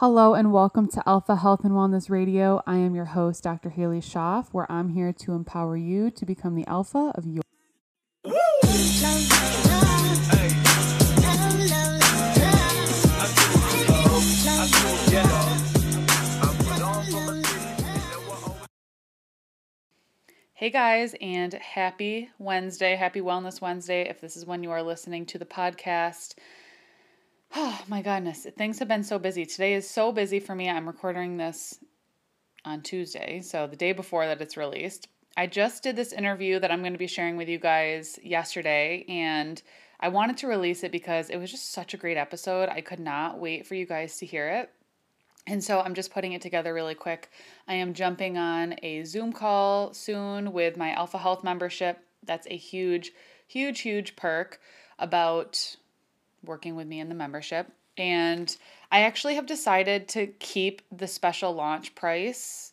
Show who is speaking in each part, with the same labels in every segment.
Speaker 1: Hello and welcome to Alpha Health and Wellness Radio. I am your host, Dr. Halie Schoff, where I'm here to empower you to become the alpha of your. Hey guys, and happy Wednesday, happy Wellness Wednesday. If this is when you are listening to the podcast, oh my goodness, things have been so busy. Today is so busy for me. I'm recording this on Tuesday, so the day before that it's released. I just did this interview that I'm going to be sharing with you guys yesterday, and I wanted to release it because it was just such a great episode. I could not wait for you guys to hear it. And so I'm just putting it together really quick. I am jumping on a Zoom call soon with my Alpha Health membership. That's a huge, huge, huge perk about working with me in the membership. And I actually have decided to keep the special launch price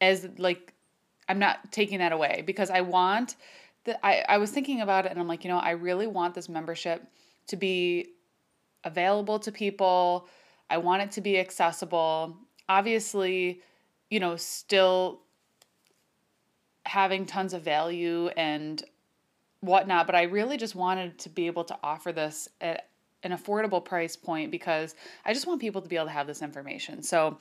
Speaker 1: as like I'm not taking that away because I want that I, I was thinking about it and I'm like, you know, I really want this membership to be available to people I want it to be accessible. Obviously, you know, still having tons of value and whatnot, but I really just wanted to be able to offer this at an affordable price point because I just want people to be able to have this information. So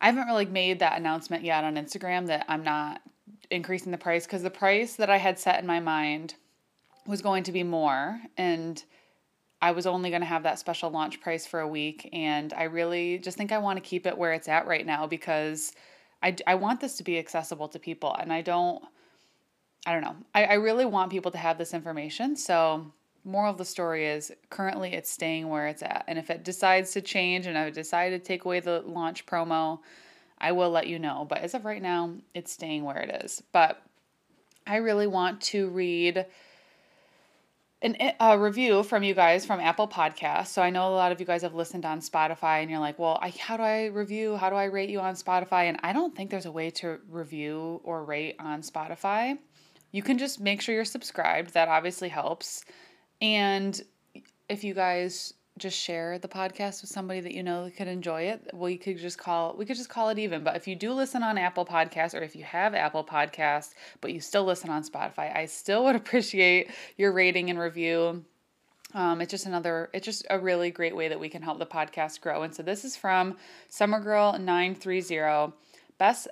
Speaker 1: I haven't really made that announcement yet on Instagram that I'm not increasing the price because the price that I had set in my mind was going to be more and I was only going to have that special launch price for a week. And I really just think I want to keep it where it's at right now because I, I want this to be accessible to people. And I don't, I don't know, I, I really want people to have this information. So, moral of the story is currently it's staying where it's at. And if it decides to change and I decide to take away the launch promo, I will let you know. But as of right now, it's staying where it is. But I really want to read an, a review from you guys from Apple Podcasts. So I know a lot of you guys have listened on Spotify and you're like, well, I, how do I review? How do I rate you on Spotify? And I don't think there's a way to review or rate on Spotify. You can just make sure you're subscribed. That obviously helps. And if you guys just share the podcast with somebody that you know could enjoy it, we could just call we could just call it even. But if you do listen on Apple Podcasts or if you have Apple Podcasts but you still listen on Spotify, I still would appreciate your rating and review. Um, it's just another, it's just a really great way that we can help the podcast grow. And so this is from Summer Girl 930. Best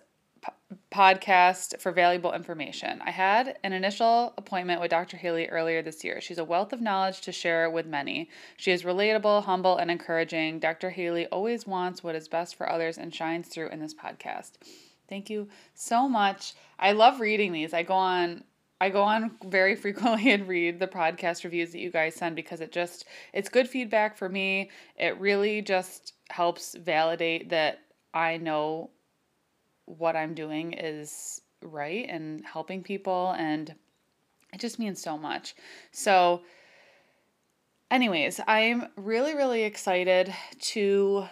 Speaker 1: podcast for valuable information. I had an initial appointment with Dr. Halie earlier this year. She's a wealth of knowledge to share with many. She is relatable, humble, and encouraging. Dr. Halie always wants what is best for others and shines through in this podcast. Thank you so much. I love reading these. I go on I go on very frequently and read the podcast reviews that you guys send because it just it's good feedback for me. It really just helps validate that I know what I'm doing is right and helping people and it just means so much. So anyways, I'm really really excited to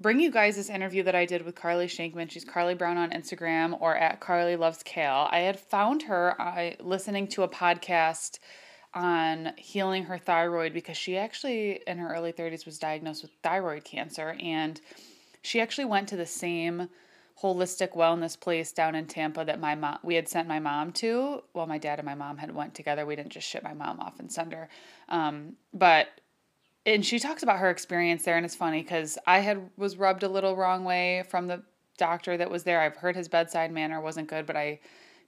Speaker 1: bring you guys this interview that I did with Carly Shankman. She's Carly Brown on Instagram or at Carly Loves Kale. I had found her I listening to a podcast on healing her thyroid because she actually in her early 30s was diagnosed with thyroid cancer and she actually went to the same holistic wellness place down in Tampa that my mom we had sent my mom to. Well, my dad and my mom had went together. We didn't just ship my mom off and send her. Um, but and she talks about her experience there, and it's funny because I had was rubbed a little wrong way from the doctor that was there. I've heard his bedside manner wasn't good, but I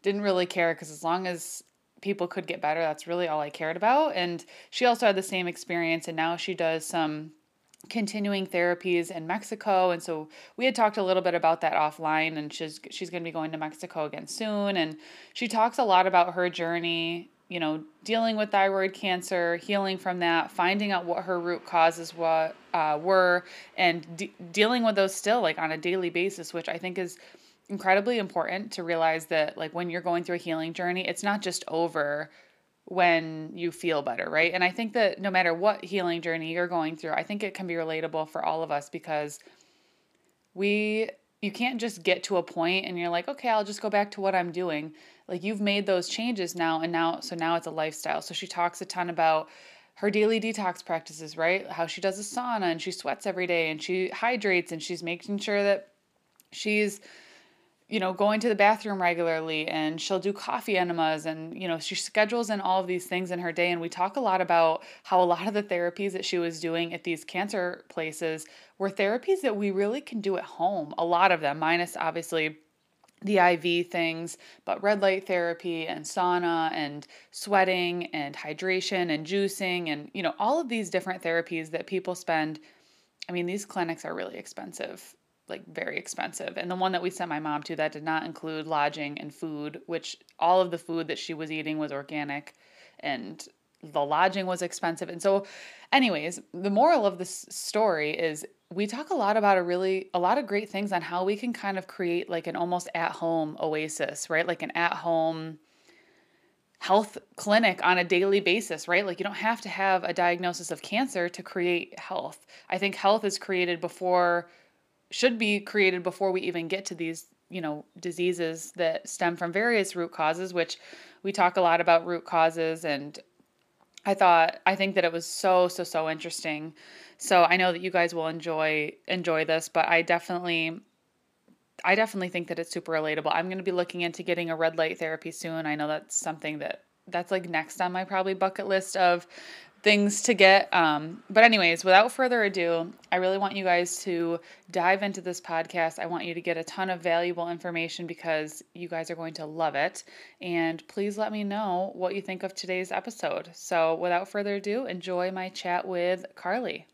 Speaker 1: didn't really care because as long as people could get better, that's really all I cared about. And she also had the same experience, and now she does some continuing therapies in Mexico and so we had talked a little bit about that offline and she's she's going to be going to Mexico again soon and she talks a lot about her journey you know dealing with thyroid cancer healing from that finding out what her root causes what uh, were and de- dealing with those still like on a daily basis which I think is incredibly important to realize that like when you're going through a healing journey it's not just over when you feel better, right? And I think that no matter what healing journey you're going through, I think it can be relatable for all of us because we you can't just get to a point and you're like, "Okay, I'll just go back to what I'm doing." Like you've made those changes now and now so now it's a lifestyle. So she talks a ton about her daily detox practices, right? How she does a sauna and she sweats every day and she hydrates and she's making sure that she's you know going to the bathroom regularly and she'll do coffee enemas and you know she schedules in all of these things in her day and we talk a lot about how a lot of the therapies that she was doing at these cancer places were therapies that we really can do at home a lot of them minus obviously the IV things, but red light therapy and sauna and sweating and hydration and juicing and you know all of these different therapies that people spend. I mean these clinics are really expensive, like very expensive. And the one that we sent my mom to that did not include lodging and food, which all of the food that she was eating was organic and the lodging was expensive. And so anyways, the moral of this story is we talk a lot about a really a lot of great things on how we can kind of create like an almost at home oasis, right? Like an at home health clinic on a daily basis, right? Like you don't have to have a diagnosis of cancer to create health. I think health is created before should be created before we even get to these, you know, diseases that stem from various root causes, which we talk a lot about root causes and I thought I think that it was so so so interesting so I know that you guys will enjoy enjoy this, but I definitely I definitely think that it's super relatable. I'm going to be looking into getting a red light therapy soon. I know that's something that that's like next on my probably bucket list of things to get. Um, but, anyways, without further ado, I really want you guys to dive into this podcast. I want you to get a ton of valuable information because you guys are going to love it. And please let me know what you think of today's episode. So, without further ado, enjoy my chat with Carly.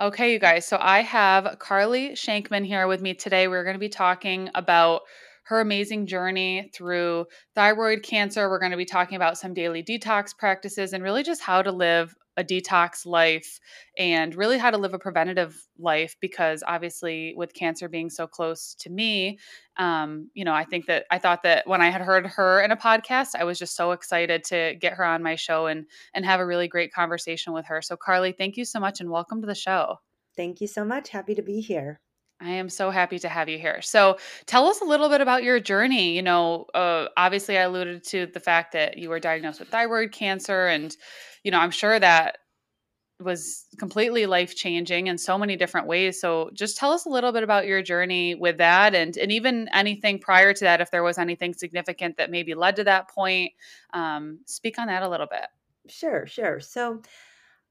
Speaker 1: Okay, you guys. So I have Carly Shankman here with me today. We're going to be talking about her amazing journey through thyroid cancer. We're going to be talking about some daily detox practices and really just how to live a detox life and really how to live a preventative life because obviously with cancer being so close to me um, you know i think that i thought that when i had heard her in a podcast i was just so excited to get her on my show and and have a really great conversation with her. So carly thank you so much and welcome to the show.
Speaker 2: Thank you so much. Happy to be here
Speaker 1: I am so happy to have you here. So, tell us a little bit about your journey. You know, uh, obviously, I alluded to the fact that you were diagnosed with thyroid cancer, and you know, I'm sure that was completely life changing in so many different ways. So just tell us a little bit about your journey with that and and even anything prior to that if there was anything significant that maybe led to that point. Um, speak on that a little bit.
Speaker 2: Sure, sure. So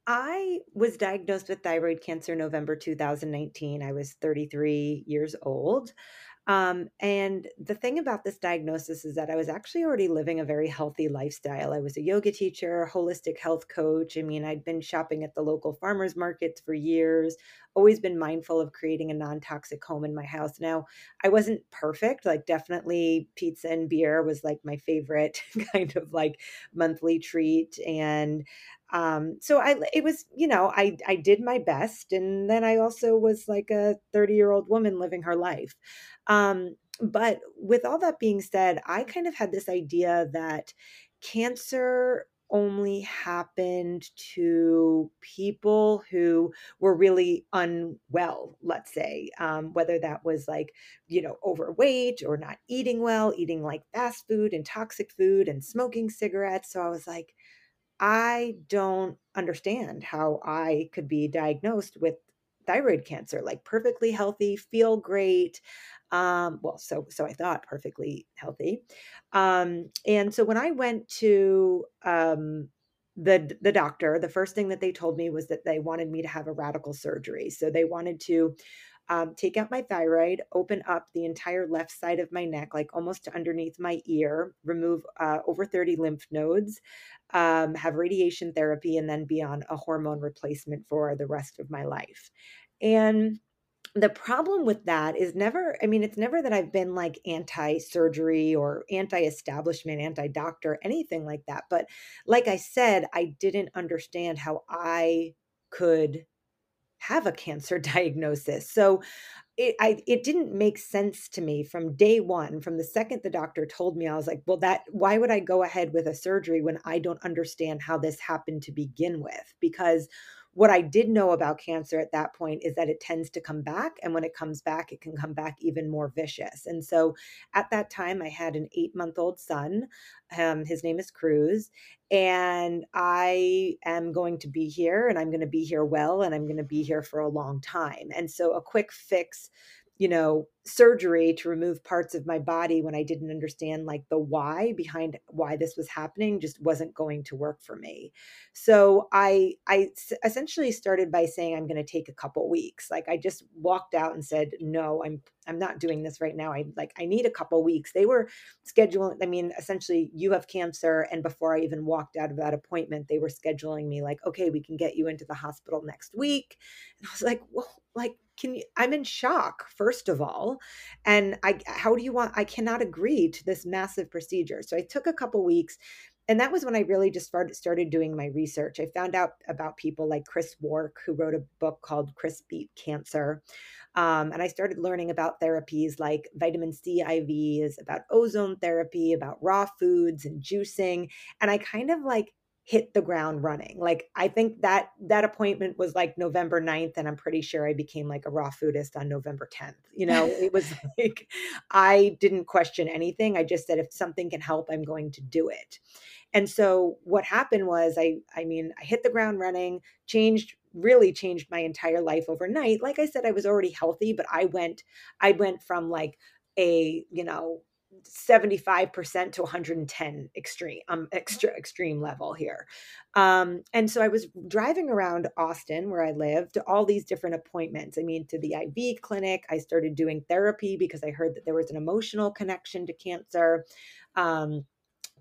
Speaker 2: I was diagnosed with thyroid cancer November 2019. I was 33 years old. Um, and the thing about this diagnosis is that I was actually already living a very healthy lifestyle. I was a yoga teacher, holistic health coach. I mean, I'd been shopping at the local farmers markets for years, always been mindful of creating a non toxic home in my house. Now, I wasn't perfect, like, definitely pizza and beer was like my favorite kind of like monthly treat. And um, so I, it was, you know, I, I did my best. And then I also was like a 30 year old woman living her life. Um, but with all that being said, I kind of had this idea that cancer only happened to people who were really unwell, let's say, um, whether that was like, you know, overweight or not eating well, eating like fast food and toxic food and smoking cigarettes. So I was like, I don't understand how I could be diagnosed with thyroid cancer, like perfectly healthy, feel great. Um, well, so so I thought perfectly healthy. Um, and so when I went to um, the the doctor, the first thing that they told me was that they wanted me to have a radical surgery. So they wanted to um, take out my thyroid, open up the entire left side of my neck, like almost underneath my ear, remove uh, over 30 lymph nodes, um, have radiation therapy, and then be on a hormone replacement for the rest of my life. And the problem with that is never i mean it's never that i've been like anti-surgery or anti-establishment anti-doctor anything like that but like i said i didn't understand how i could have a cancer diagnosis. So it I it didn't make sense to me from day one. From the second the doctor told me, I was like, well, that why would I go ahead with a surgery when I don't understand how this happened to begin with? Because what I did know about cancer at that point is that it tends to come back. And when it comes back, it can come back even more vicious. And so at that time, I had an eight month old son. Um, his name is Cruz. And I am going to be here and I'm going to be here well and I'm going to be here for a long time. And so a quick fix you know, surgery to remove parts of my body when I didn't understand like the why behind why this was happening just wasn't going to work for me. So I I essentially started by saying I'm going to take a couple weeks. Like I just walked out and said, "No, I'm I'm not doing this right now. I like I need a couple weeks." They were scheduling I mean, essentially you have cancer and before I even walked out of that appointment, they were scheduling me like, "Okay, we can get you into the hospital next week." And I was like, "Well, like can you i'm in shock first of all and i how do you want i cannot agree to this massive procedure. So i took a couple weeks and that was when i really just started started doing my research. I found out about people like chris wark who wrote a book called chris beat cancer um, and i started learning about therapies like vitamin c ivs about ozone therapy about raw foods and juicing and i kind of like hit the ground running. Like I think that that appointment was like November 9th and I'm pretty sure I became like a raw foodist on November 10th. You know, it was like I didn't question anything. I just said if something can help, I'm going to do it. And so what happened was I I mean, I hit the ground running, changed really changed my entire life overnight. Like I said I was already healthy, but I went I went from like a, you know, 75% to 110 extreme um extra extreme level here. Um and so i was driving around austin where i lived to all these different appointments. I mean to the iv clinic. I started doing therapy because i heard that there was an emotional connection to cancer um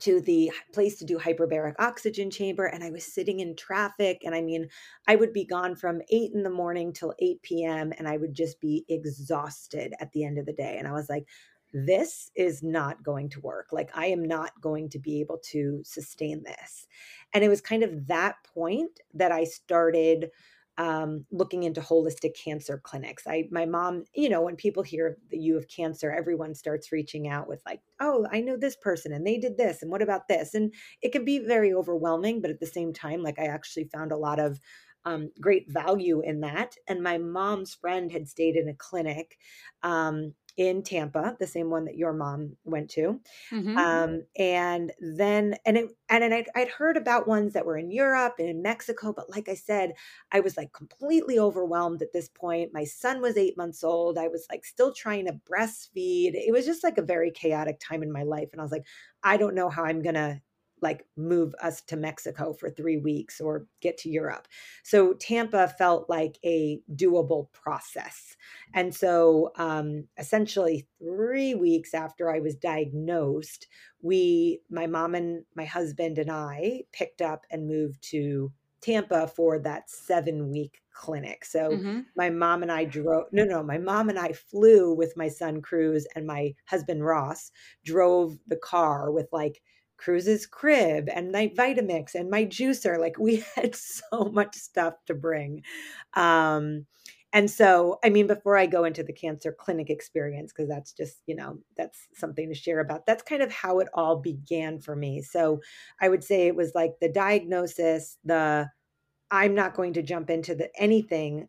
Speaker 2: to the place to do hyperbaric oxygen chamber and i was sitting in traffic. And i mean i would be gone from 8 in the morning till 8 p.m and i would just be exhausted at the end of the day. And i was like this is not going to work. Like, I am not going to be able to sustain this. And it was kind of that point that I started um, looking into holistic cancer clinics. I, my mom, you know, when people hear that you have cancer, everyone starts reaching out with like, "Oh, I know this person, and they did this, and what about this?" And it can be very overwhelming, but at the same time, like I actually found a lot of um, great value in that. And my mom's friend had stayed in a clinic um, in Tampa, the same one that your mom went to. Mm-hmm. Um, and then, and it, and, and I'd, I'd, heard about ones that were in Europe and in Mexico, but like I said, I was like completely overwhelmed at this point. My son was eight months old. I was like still trying to breastfeed. It was just like a very chaotic time in my life. And I was like, I don't know how I'm going to like move us to Mexico for three weeks or get to Europe. So Tampa felt like a doable process. And so um, essentially, three weeks after I was diagnosed, we, my mom and my husband and I, picked up and moved to Tampa for that seven week clinic. So mm-hmm. my mom and I drove, no, no, my mom and I flew with my son Cruz and my husband Ross drove the car with like Cruz's crib and my Vitamix and my juicer. Like we had so much stuff to bring. Um, and so, I mean, before I go into the cancer clinic experience, because that's just, you know, that's something to share about, that's kind of how it all began for me. So I would say it was like the diagnosis, the I'm not going to jump into the anything.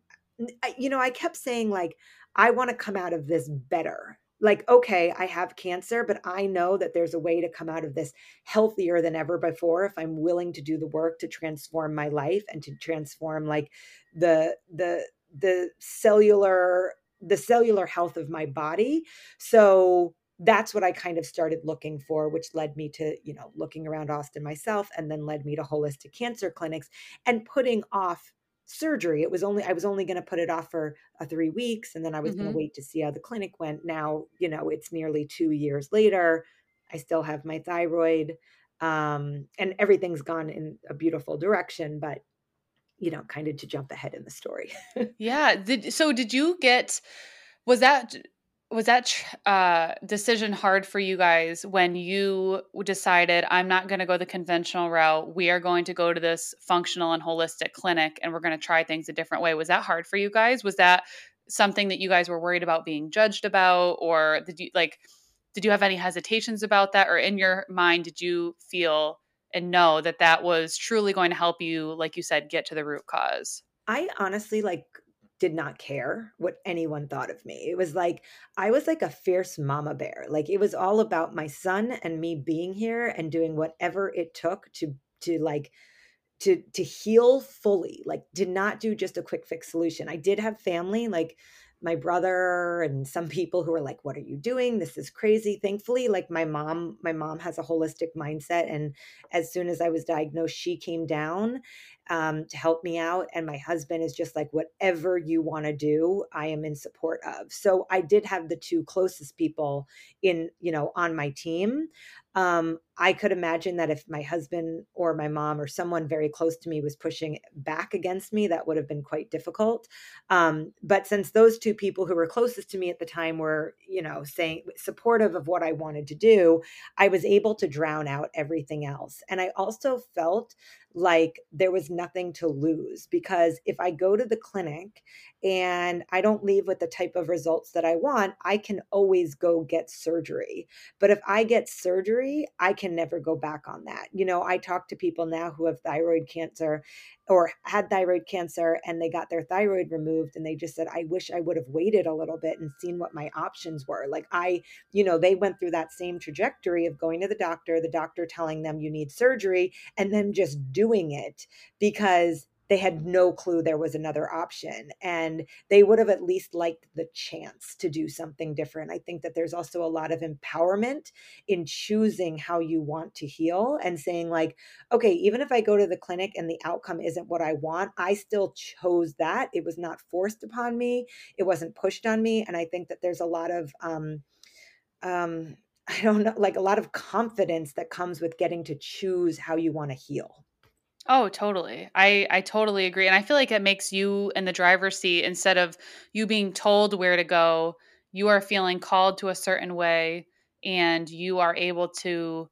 Speaker 2: You know, I kept saying, like, I want to come out of this better like okay i have cancer but i know that there's a way to come out of this healthier than ever before if i'm willing to do the work to transform my life and to transform like the the the cellular the cellular health of my body. So that's what I kind of started looking for, which led me to, you know, looking around Austin myself and then led me to holistic cancer clinics and putting off surgery. It was only I was only going to put it off for uh, 3 weeks and then I was mm-hmm. going to wait to see how the clinic went. Now, you know, it's nearly 2 years later. I still have my thyroid um and everything's gone in a beautiful direction, but you know, kind of to jump ahead in the story.
Speaker 1: yeah, did, so did you get was that was that uh, decision hard for you guys when you decided i'm not going to go the conventional route. We are going to go to this functional and holistic clinic and we're going to try things a different way was that hard for you guys? Was that something that you guys were worried about being judged about or did you like did you have any hesitations about that? Or in your mind did you feel and know that that was truly going to help you like you said get to the root cause?
Speaker 2: I honestly, like, did not care what anyone thought of me. It was like I was like a fierce mama bear. Like, it was all about my son and me being here and doing whatever it took to to, like to to heal fully, like, did not do just a quick fix solution. I did have family, like my brother and some people who are like, "What are you doing? This is crazy." Thankfully, like my mom my mom has a holistic mindset, and as soon as I was diagnosed, she came down um, to help me out. And my husband is just like, whatever you want to do, I am in support of. So I did have the two closest people in, you know, on my team. Um, I could imagine that if my husband or my mom or someone very close to me was pushing back against me, that would have been quite difficult. Um, but since those two people who were closest to me at the time were, you know, saying supportive of what I wanted to do, I was able to drown out everything else. And I also felt like there was nothing to lose because if I go to the clinic and I don't leave with the type of results that I want, I can always go get surgery. But if I get surgery, I can never go back on that. You know, I talk to people now who have thyroid cancer or had thyroid cancer and they got their thyroid removed and they just said i wish i would have waited a little bit and seen what my options were like i you know they went through that same trajectory of going to the doctor the doctor telling them you need surgery and then just doing it because they had no clue there was another option and they would have at least liked the chance to do something different. I think that there's also a lot of empowerment in choosing how you want to heal and saying like okay even if i go to the clinic and the outcome isn't what i want i still chose that. It was not forced upon me. It wasn't pushed on me. And i think that there's a lot of um um i don't know like a lot of confidence that comes with getting to choose how you want to heal
Speaker 1: Oh, totally. I I totally agree. And I feel like it makes you in the driver's seat instead of you being told where to go, you are feeling called to a certain way and you are able to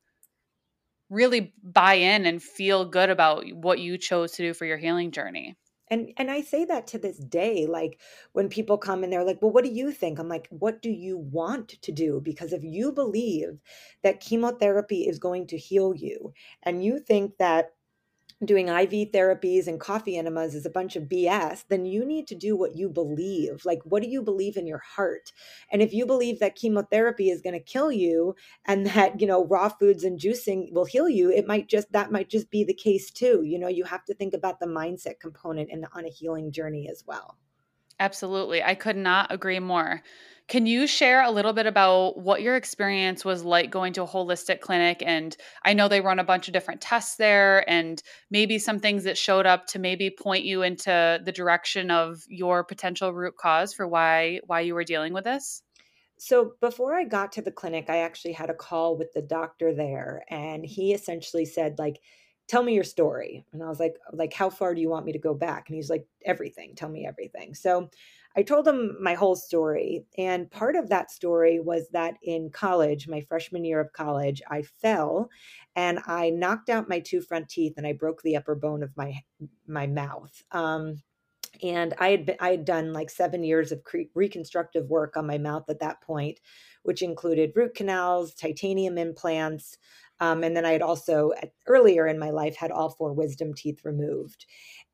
Speaker 1: really buy in and feel good about what you chose to do for your healing journey.
Speaker 2: And and I say that to this day, like when people come and they're like, "Well, what do you think?" I'm like, "What do you want to do?" Because if you believe that chemotherapy is going to heal you and you think that doing IV therapies and coffee enemas is a bunch of BS, then you need to do what you believe. Like, what do you believe in your heart? And if you believe that chemotherapy is going to kill you and that, you know, raw foods and juicing will heal you, it might just, that might just be the case too. You know, you have to think about the mindset component and on a healing journey as well.
Speaker 1: Absolutely. I could not agree more. Can you share a little bit about what your experience was like going to a holistic clinic? And I know they run a bunch of different tests there, and maybe some things that showed up to maybe point you into the direction of your potential root cause for why why you were dealing with this.
Speaker 2: So before I got to the clinic, I actually had a call with the doctor there, and he essentially said, like, tell me your story. And I was like, like, how far do you want me to go back? And he's like, everything. Tell me everything. So I told him my whole story. And part of that story was that in college, my freshman year of college, I fell and I knocked out my two front teeth and I broke the upper bone of my my mouth. Um, and I had been, I had done like seven years of cre- reconstructive work on my mouth at that point, which included root canals, titanium implants, um, and then I had also earlier in my life had all four wisdom teeth removed.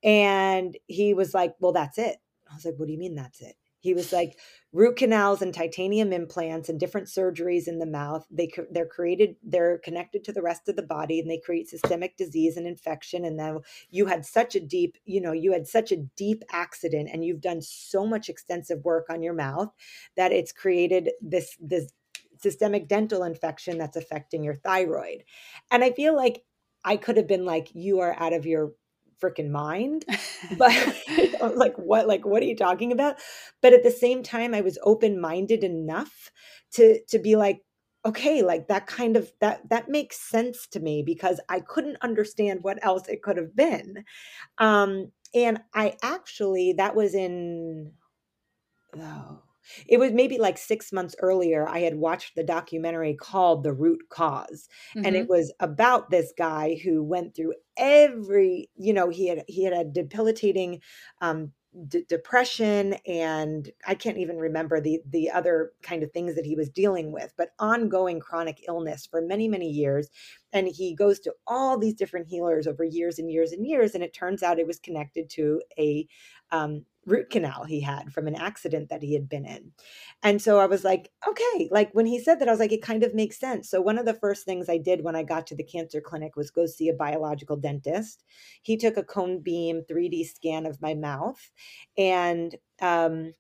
Speaker 2: And he was like, "Well, that's it." I was like, "What do you mean that's it?" He was like, "Root canals and titanium implants and different surgeries in the mouth. They they're created. They're connected to the rest of the body, and they create systemic disease and infection. And then you had such a deep, you know, you had such a deep accident, and you've done so much extensive work on your mouth that it's created this this systemic dental infection that's affecting your thyroid. And I feel like I could have been like, you are out of your freaking mind. But like, what, like, what are you talking about? But at the same time, I was open minded enough to, to be like, okay like that kind of that that makes sense to me because i couldn't understand what else it could have been um and i actually that was in oh it was maybe like six months earlier, I had watched the documentary called The Root Cause. And it
Speaker 1: hmm
Speaker 2: was about this guy who went through every, you know, he had he had a debilitating um d- depression and I can't even remember the the other kind of things that he was dealing with, but ongoing chronic illness for many many years. And he goes to all these different healers over years and years and years, and it turns out it was connected to a um, root canal he had from an accident that he had been in. And so I was like, okay, like when he said that, I was like, it kind of makes sense. So one of the first things I did when I got to the cancer clinic was go see a biological dentist. He took a cone beam 3D scan of my mouth and um,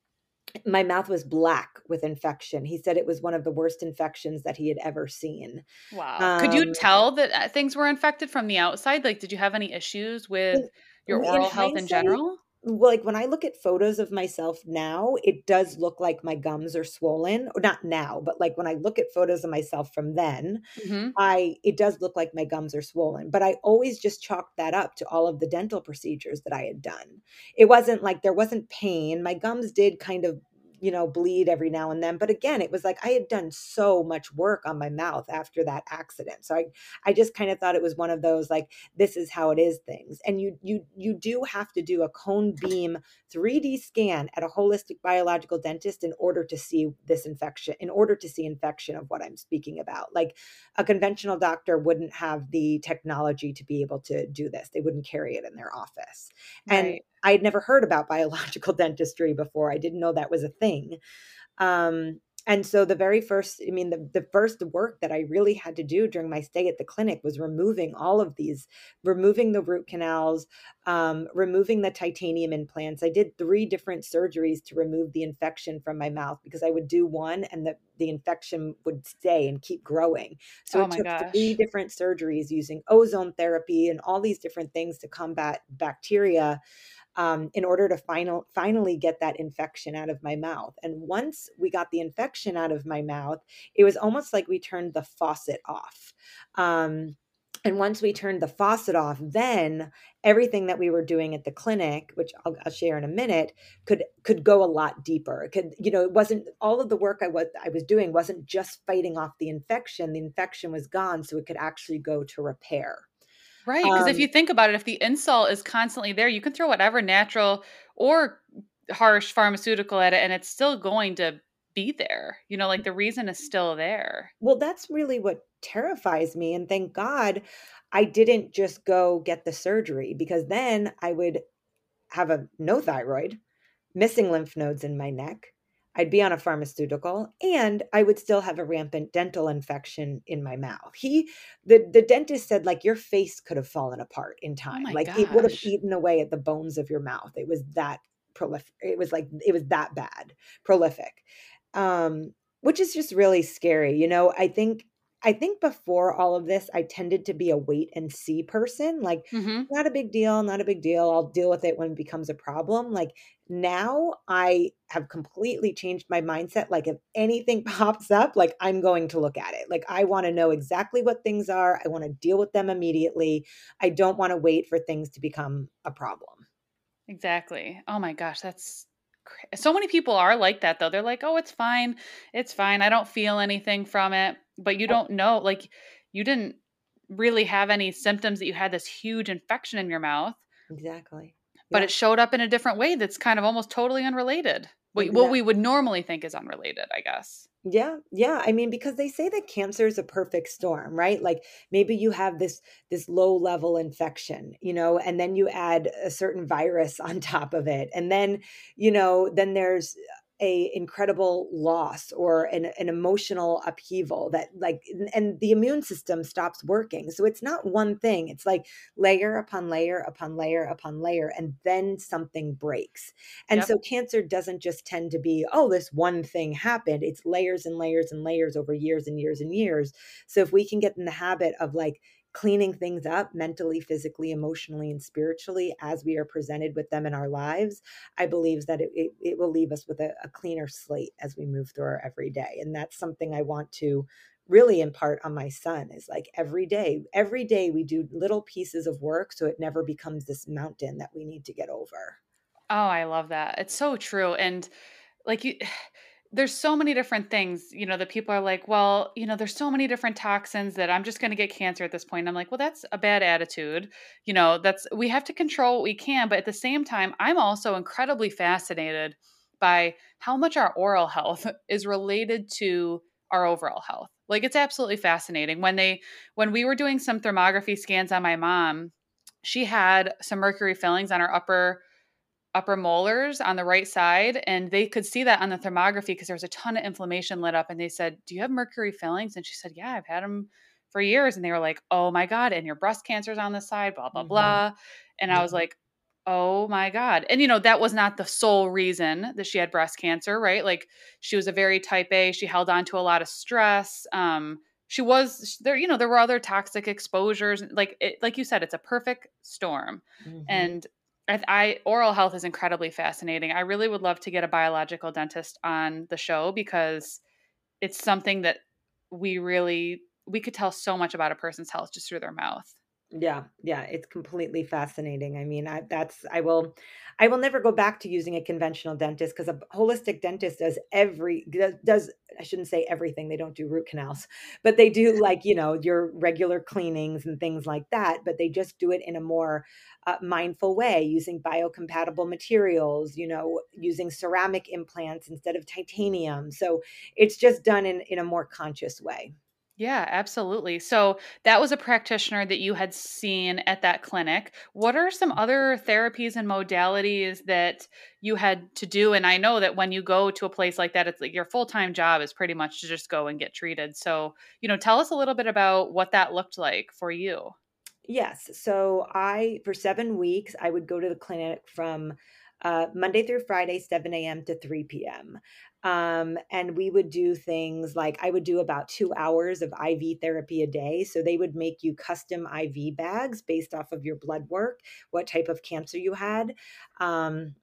Speaker 2: my mouth was black with infection. He said it was one of the worst infections that he had ever seen.
Speaker 1: Wow. Um, Could you um, tell that uh, things were infected from the outside? Like, did you have any issues with your oral health in general?
Speaker 2: Like when I look at photos of myself now, it does look like my gums are swollen. Or not now, but like when I look at photos of myself from then, mm-hmm. I it does look like my gums are swollen. But I always just chalked that up to all of the dental procedures that I had done. It wasn't like there wasn't pain. My gums did kind of you know, bleed every now and then. But again, it was like I had done so much work on my mouth after that accident. So I I just kind of thought it was one of those like this is how it is things. And you you you do have to do a cone beam 3D scan at a holistic biological dentist in order to see this infection, in order to see infection of what I'm speaking about. Like a conventional doctor wouldn't have the technology to be able to do this. They wouldn't carry it in their office. Right. And I had never heard about biological dentistry before. I didn't know that was a thing. Um, and so the very first, I mean, the, the first work that I really had to do during my stay at the clinic was removing all of these, removing the root canals, um, removing the titanium implants. I did three different surgeries to remove the infection from my mouth because I would do one and the, the infection would stay and keep growing. So oh it took gosh. three different surgeries using ozone therapy and all these different things to combat bacteria um, in order to final, finally get that infection out of my mouth. And once we got the infection out of my mouth, it was almost like we turned the faucet off. Um, and once we turned the faucet off, then everything that we were doing at the clinic, which I'll, I'll, share in a minute, could could go a lot deeper. It could, you know, it wasn't all of the work I was I was doing wasn't just fighting off the infection. The infection was gone, so it could actually go to repair.
Speaker 1: Right. Because um, if you think about it, if the insult is constantly there, you can throw whatever natural or harsh pharmaceutical at it and it's still going to be there. You know, like the reason is still there.
Speaker 2: Well, that's really what terrifies me. And thank God I didn't just go get the surgery because then I would have a no thyroid, missing lymph nodes in my neck, I'd be on a pharmaceutical and I would still have a rampant dental infection in my mouth. He the the dentist said like your face could have fallen apart in oh time. Oh like gosh. it would have eaten away at the bones of your mouth. It was that prolific. It was like it was that bad, prolific. Um which is just really scary. You know, I think I think before all of this, I tended to be a wait and see person. Like, mm-hmm. not a big deal, not a big deal. I'll deal with it when it becomes a problem. Like, now I have completely changed my mindset. Like, if anything pops up, like, I'm going to look at it. Like, I want to know exactly what things are. I want to deal with them immediately. I don't want to wait for things to become a problem.
Speaker 1: Exactly. Oh my gosh, that's so many people are like that though. They're like, "Oh, it's fine. It's fine. I don't feel anything from it." But you don't know like you didn't really have any symptoms that you had this huge infection in your mouth.
Speaker 2: Exactly.
Speaker 1: But yeah. it showed up in a different way that's kind of almost totally unrelated. What, what we would normally think is unrelated, I guess.
Speaker 2: Yeah, yeah. I mean, because they say that cancer is a perfect storm, right? Like maybe you have this this low level infection, you know, and then you add a certain virus on top of it, and then you know, then there's a incredible loss or an, an emotional upheaval that like and the immune system stops working. So it's not one thing. It's like layer upon layer upon layer upon layer and then something breaks. And yep. so cancer doesn't just tend to be oh this one thing happened. It's layers and layers and layers over years and years and years. So if we can get in the habit of like cleaning things up mentally, physically, emotionally, and spiritually as we are presented with them in our lives, I believe that it, it, it will leave us with a, a cleaner slate as we move through our everyday. And that's something I want to really impart on my son is like every day every day we do little pieces of work so it never becomes this mountain that we need to get over
Speaker 1: oh i love that it's so true and like you there's so many different things, you know, that people are like, well, you know, there's so many different toxins that I'm just going to get cancer at this point. I'm like, well, that's a bad attitude. You know, that's we have to control what we can, but at the same time, I'm also incredibly fascinated by how much our oral health is related to our overall health. Like it's absolutely fascinating. When they when we were doing some thermography scans on my mom, she had some mercury fillings on her upper upper molars on the right side and they could see that on the thermography because there was a ton of inflammation lit up and they said do you have mercury fillings and she said yeah i've had them for years and they were like oh my god and your breast cancer's on the side blah blah mm-hmm. blah and i was like oh my god and you know that was not the sole reason that she had breast cancer right like she was a very type a she held on to a lot of stress um she was there you know there were other toxic exposures like it, like you said it's a perfect storm mm-hmm. and I, I, oral health is incredibly fascinating. I really would love to get a biological dentist on the show because it's something that we really we could tell so much about a person's health just through their mouth.
Speaker 2: Yeah, yeah, it's completely fascinating. I mean, I that's I will I will never go back to using a conventional dentist because a holistic dentist does every does I shouldn't say everything. They don't do root canals, but they do like, you know, your regular cleanings and things like that, but they just do it in a more uh, mindful way using biocompatible materials, you know, using ceramic implants instead of titanium. So, it's just done in in a more conscious way.
Speaker 1: Yeah, absolutely. So that was a practitioner that you had seen at that clinic. What are some mm-hmm. other therapies and modalities that you had to do? And I know that when you go to a place like that, it's like your full time job is pretty much to just go and get treated. So, you know, tell us a little bit about what that looked like for you.
Speaker 2: Yes. So I, for seven weeks, I would go to the clinic from uh, Monday through Friday, 7 a.m. to 3 p.m. Um, and we would do things like I would do about two hours of IV therapy a day. So they would make you custom IV bags based off of your blood work, what type of cancer you had. Um,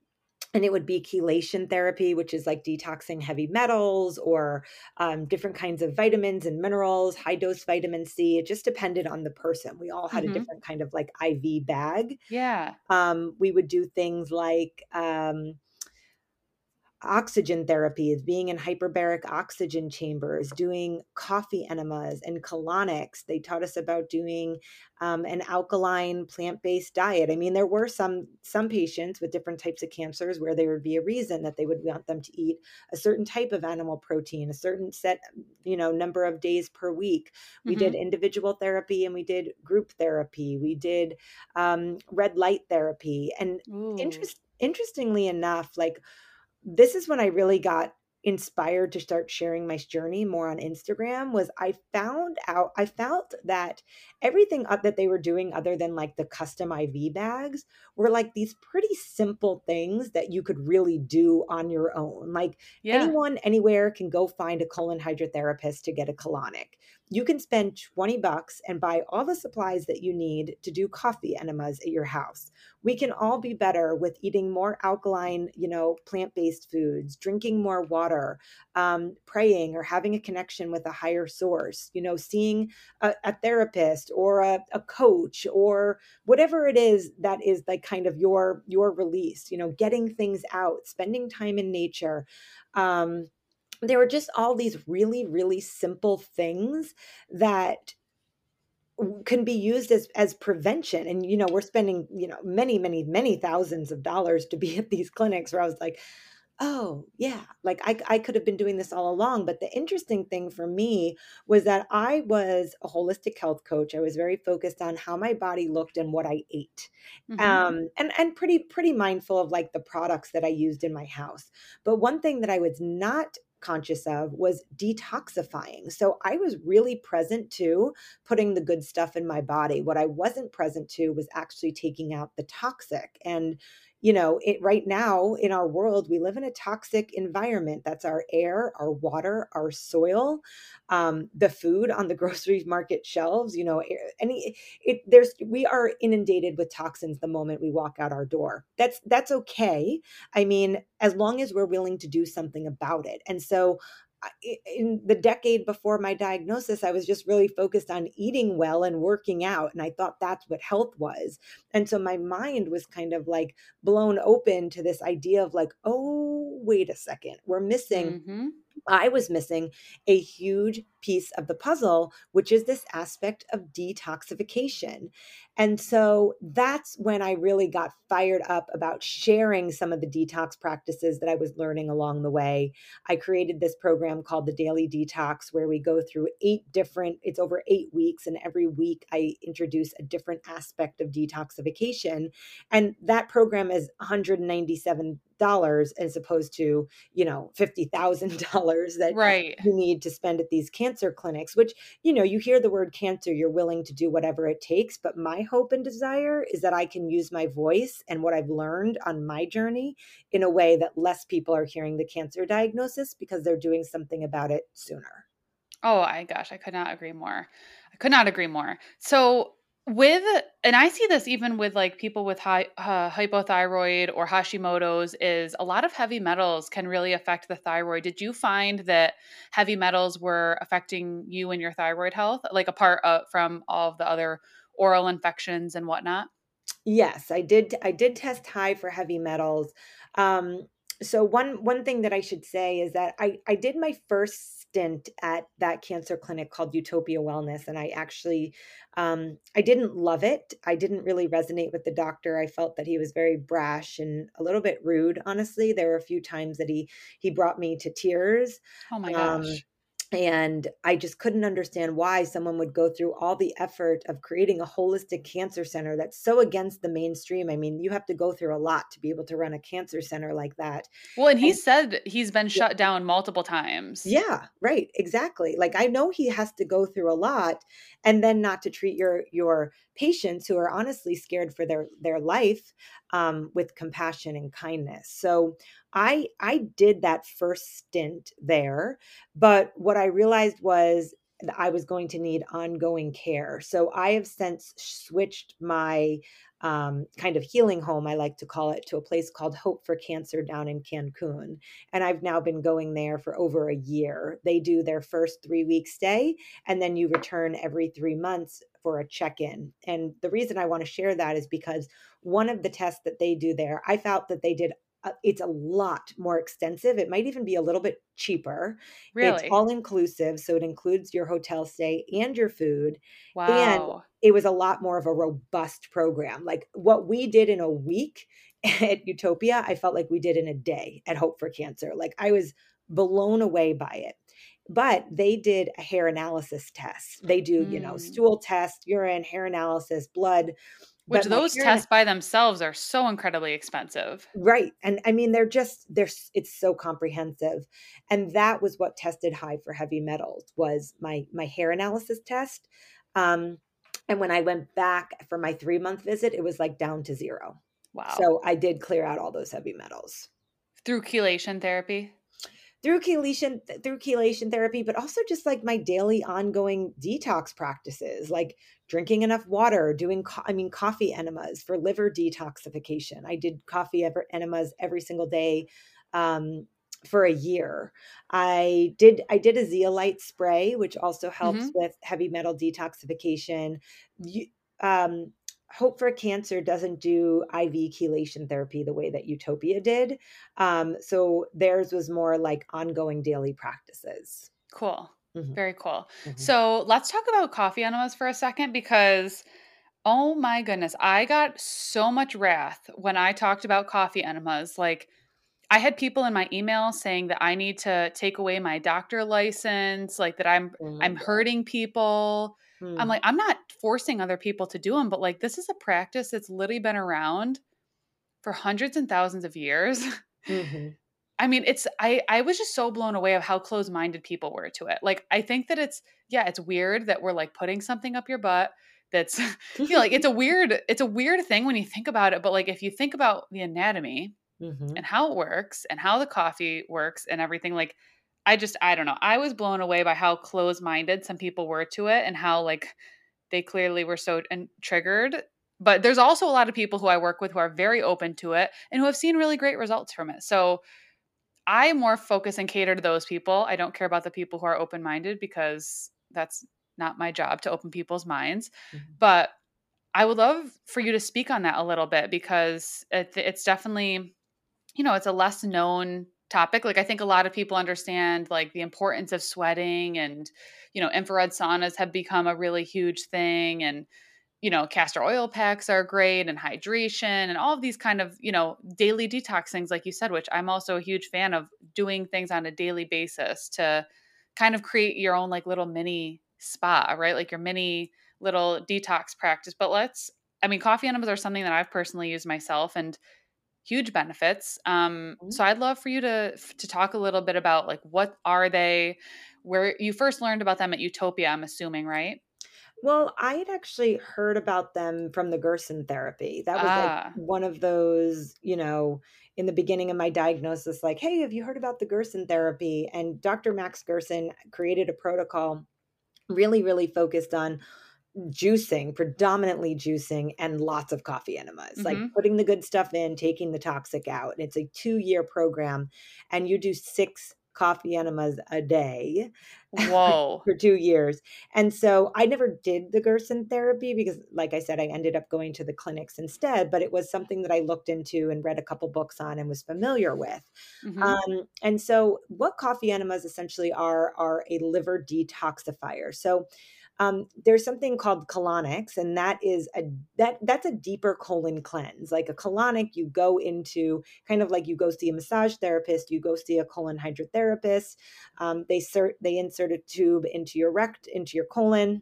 Speaker 2: and it would be chelation therapy, which is like detoxing heavy metals or um, different kinds of vitamins and minerals, high dose vitamin C. It just depended on the person. We all had mm-hmm. a different kind of like IV bag.
Speaker 1: Yeah.
Speaker 2: Um, we would do things like um, oxygen therapies, being in hyperbaric oxygen chambers, doing coffee enemas and colonics. They taught us about doing um, an alkaline plant-based diet. I mean, there were some some patients with different types of cancers where there would be a reason that they would want them to eat a certain type of animal protein, a certain set, you know, number of days per week. We mm-hmm. did individual therapy and we did group therapy. We did um, red light therapy, and interest, interestingly enough, like this is when I really got inspired to start sharing my journey more on Instagram was I found out I felt that everything up that they were doing other than like the custom IV bags were like these pretty simple things that you could really do on your own. Like yeah. anyone anywhere can go find a colon hydrotherapist to get a colonic you can spend 20 bucks and buy all the supplies that you need to do coffee enemas at your house. We can all be better with eating more alkaline, you know, plant-based foods, drinking more water, um, praying or having a connection with a higher source, you know, seeing a, a therapist or a, a coach or whatever it is that is like kind of your your release, you know, getting things out, spending time in nature. Um, there were just all these really really simple things that can be used as as prevention and you know we're spending you know many many many thousands of dollars to be at these clinics where i was like oh yeah like I, I could have been doing this all along. But the interesting thing for me was that i was a holistic health coach. I was very focused on how my body looked and what i ate mm-hmm. um, and and pretty pretty mindful of like the products that i used in my house. But one thing that i was not conscious of was detoxifying. So I was really present to putting the good stuff in my body. What I wasn't present to was actually taking out the toxic. And you know, it right now in our world, we live in a toxic environment. That's our air, our water, our soil, um, the food on the grocery market shelves. You know, any it there's we are inundated with toxins the moment we walk out our door. That's that's okay. I mean, as long as we're willing to do something about it. And so in the decade before my diagnosis, I was just really focused on eating well and working out. And I thought that's what health was. And so my mind was kind of like blown open to this idea of like, oh, wait a second, we're missing. Mm-hmm I was missing a huge piece of the puzzle, which is this aspect of detoxification. And so that's when I really got fired up about sharing some of the detox practices that I was learning along the way. I created this program called the Daily Detox, where we go through eight different, it's over eight weeks, and every week I introduce a different aspect of detoxification. And that program is 197 dollars as opposed to you know fifty thousand dollars that
Speaker 1: right.
Speaker 2: you need to spend at these cancer clinics. Which you know you hear the word cancer, you're willing to do whatever it takes. But my hope and desire is that I can use my voice and what I've learned on my journey in a way that less people are hearing the cancer diagnosis because they're doing something about it sooner.
Speaker 1: Oh, I gosh, I could not agree more. I could not agree more. So with and i see this even with like people with high, uh, hypothyroid or hashimoto's is a lot of heavy metals can really affect the thyroid. Did you find that heavy metals were affecting you and your thyroid health like apart uh, from all of the other oral infections and whatnot?
Speaker 2: Yes i did i did test high for heavy metals. Um so one one thing that I should say is that I I did my first stint at that cancer clinic called Utopia Wellness, and I actually um, I didn't love it. I didn't really resonate with the doctor. I felt that he was very brash and a little bit rude. Honestly, there were a few times that he he brought me to tears.
Speaker 1: Oh my gosh. Um,
Speaker 2: and I just couldn't understand why someone would go through all the effort of creating a holistic cancer center that's so against the mainstream. I mean, you have to go through a lot to be able to run a cancer center like that.
Speaker 1: Well, and he and, said he's been shut down multiple times.
Speaker 2: Yeah, right, exactly. Like I know he has to go through a lot and then not to treat your your patients who are honestly scared for their their life um, with compassion and kindness. So I I did that first stint there, but what I realized was I was going to need ongoing care. So I have since switched my um, kind of healing home, I like to call it, to a place called Hope for Cancer down in Cancun. And I've now been going there for over a year. They do their first three week stay, and then you return every three months for a check in. And the reason I want to share that is because one of the tests that they do there, I felt that they did uh, it's a lot more extensive. It might even be a little bit cheaper.
Speaker 1: Really?
Speaker 2: It's all inclusive. So it includes your hotel stay and your food.
Speaker 1: Wow.
Speaker 2: And it was a lot more of a robust program. Like what we did in a week at Utopia, I felt like we did in a day at Hope for Cancer. Like I was blown away by it. But they did a hair analysis test. They do, mm. you know, hmm. stool test, urine, hair analysis, blood
Speaker 1: which those tests by themselves are so incredibly expensive.
Speaker 2: Right. And I mean, they're just, they're, it's so comprehensive. And that was what tested high for heavy metals was my, my hair analysis test. Um, and when I went back for my three month visit, it was like down to zero.
Speaker 1: Wow.
Speaker 2: So I did clear out all those heavy metals.
Speaker 1: Through chelation therapy?
Speaker 2: Through chelation through chelation therapy but also just like my daily ongoing detox practices like drinking enough water doing co- i mean coffee enemas for liver detoxification. I did coffee ever enemas every single day um, for a year. I did i did a zeolite spray which also helps mm-hmm. with heavy metal detoxification. You, um, Hope for Cancer doesn't do IV chelation therapy the way that Utopia did. Um, so theirs was more like ongoing daily practices.
Speaker 1: Cool. Mm-hmm. Very cool. Mm-hmm. So let's talk about coffee enemas for a second because oh my goodness, I got so much wrath when I talked about coffee enemas. Like, I had people in my email saying that I need to take away my doctor license, like that I'm oh I'm God. hurting people. Hmm. I'm like, I'm not forcing other people to do them, but like this is a practice that's literally been around for hundreds and thousands of years. Mm-hmm. I mean, it's I I was just so blown away of how close-minded people were to it. Like I think that it's yeah, it's weird that we're like putting something up your butt that's you know like it's a weird it's a weird thing when you think about it, but like if you think about the anatomy mm-hmm. and how it works and how the coffee works and everything like I just I don't know. I was blown away by how close-minded some people were to it and how like they clearly were so and triggered. But there's also a lot of people who I work with who are very open to it and who have seen really great results from it. So I more focus and cater to those people. I don't care about the people who are open minded because that's not my job to open people's minds. Mm-hmm. But I would love for you to speak on that a little bit because it, it's definitely, you know, it's a less known topic. Like I think a lot of people understand like the importance of sweating and, you know, infrared saunas have become a really huge thing and you know, castor oil packs are great and hydration and all of these kind of, you know, daily detox things, like you said, which I'm also a huge fan of doing things on a daily basis to kind of create your own like little mini spa, right? Like your mini little detox practice. But let's, I mean, coffee enemas are something that I've personally used myself and huge benefits. Um, mm-hmm. so I'd love for you to to talk a little bit about like what are they, where you first learned about them at Utopia, I'm assuming, right?
Speaker 2: Well, I had actually heard about them from the Gerson therapy. That was like ah. one of those, you know, in the beginning of my diagnosis, like, hey, have you heard about the Gerson therapy? And Dr. Max Gerson created a protocol really, really focused on juicing, predominantly juicing, and lots of coffee enemas, like hmm putting the good stuff in, taking the toxic out. It's a two year program, and you do six coffee enemas a day.
Speaker 1: Whoa.
Speaker 2: for two years. And so I never did the Gerson therapy because, like I said, I ended up going to the clinics instead, but it was something that I looked into and read a couple books on and was familiar with. Mm-hmm. Um, and so, what coffee enemas essentially are, are a liver detoxifier. So, um, there's something called colonics, and that is a that that's a deeper colon cleanse. Like a colonic, you go into kind of like you go see a massage therapist, you go see a colon hydrotherapist. Um, they cert, they insert a tube into your rect into your colon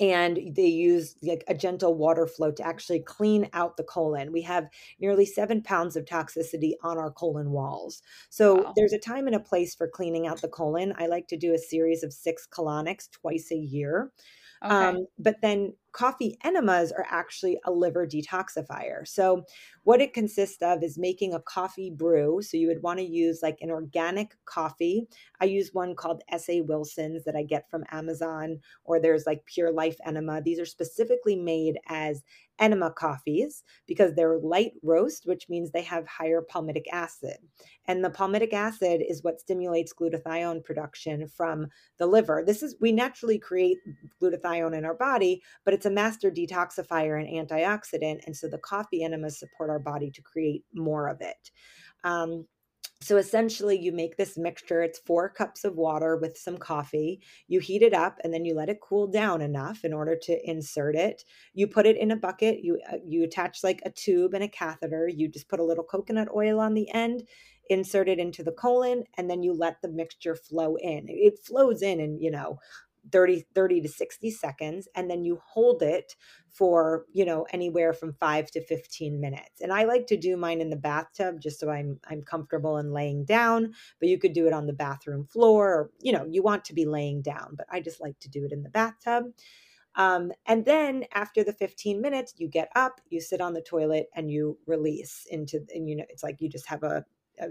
Speaker 2: and they use like a gentle water flow to actually clean out the colon. We have nearly seven pounds of toxicity on our colon walls. So wow. there's a time and a place for cleaning out the colon. I like to do a series of six colonics twice a year. Okay. Um, but then coffee enemas are actually a liver detoxifier. So, what it consists of is making a coffee brew. So, you would want to use like an organic coffee. I use one called S.A. Wilson's that I get from Amazon, or there's like Pure Life Enema. These are specifically made as enema coffees because they're light roast, which means they have higher palmitic acid. And the palmitic acid is what stimulates glutathione production from the liver. This is, we naturally create glutathione in our body, but it's a master detoxifier and antioxidant. And so the coffee enemas support our body to create more of it. Um, so essentially, you make this mixture. It's four cups of water with some coffee. You heat it up and then you let it cool down enough in order to insert it. You put it in a bucket. You uh, you attach like a tube and a catheter. You just put a little coconut oil on the end, insert it into the colon, and then you let the mixture flow in. It flows in and you know 30 30 to 60 seconds and then you hold it for you know anywhere from 5 to 15 minutes. And i like to do mine in the bathtub just so i'm i'm comfortable and laying down but you could do it on the bathroom floor or you know you want to be laying down but i just like to do it in the bathtub. Um, and then after the 15 minutes you get up you sit on the toilet and you release into and you know it's like you just have a a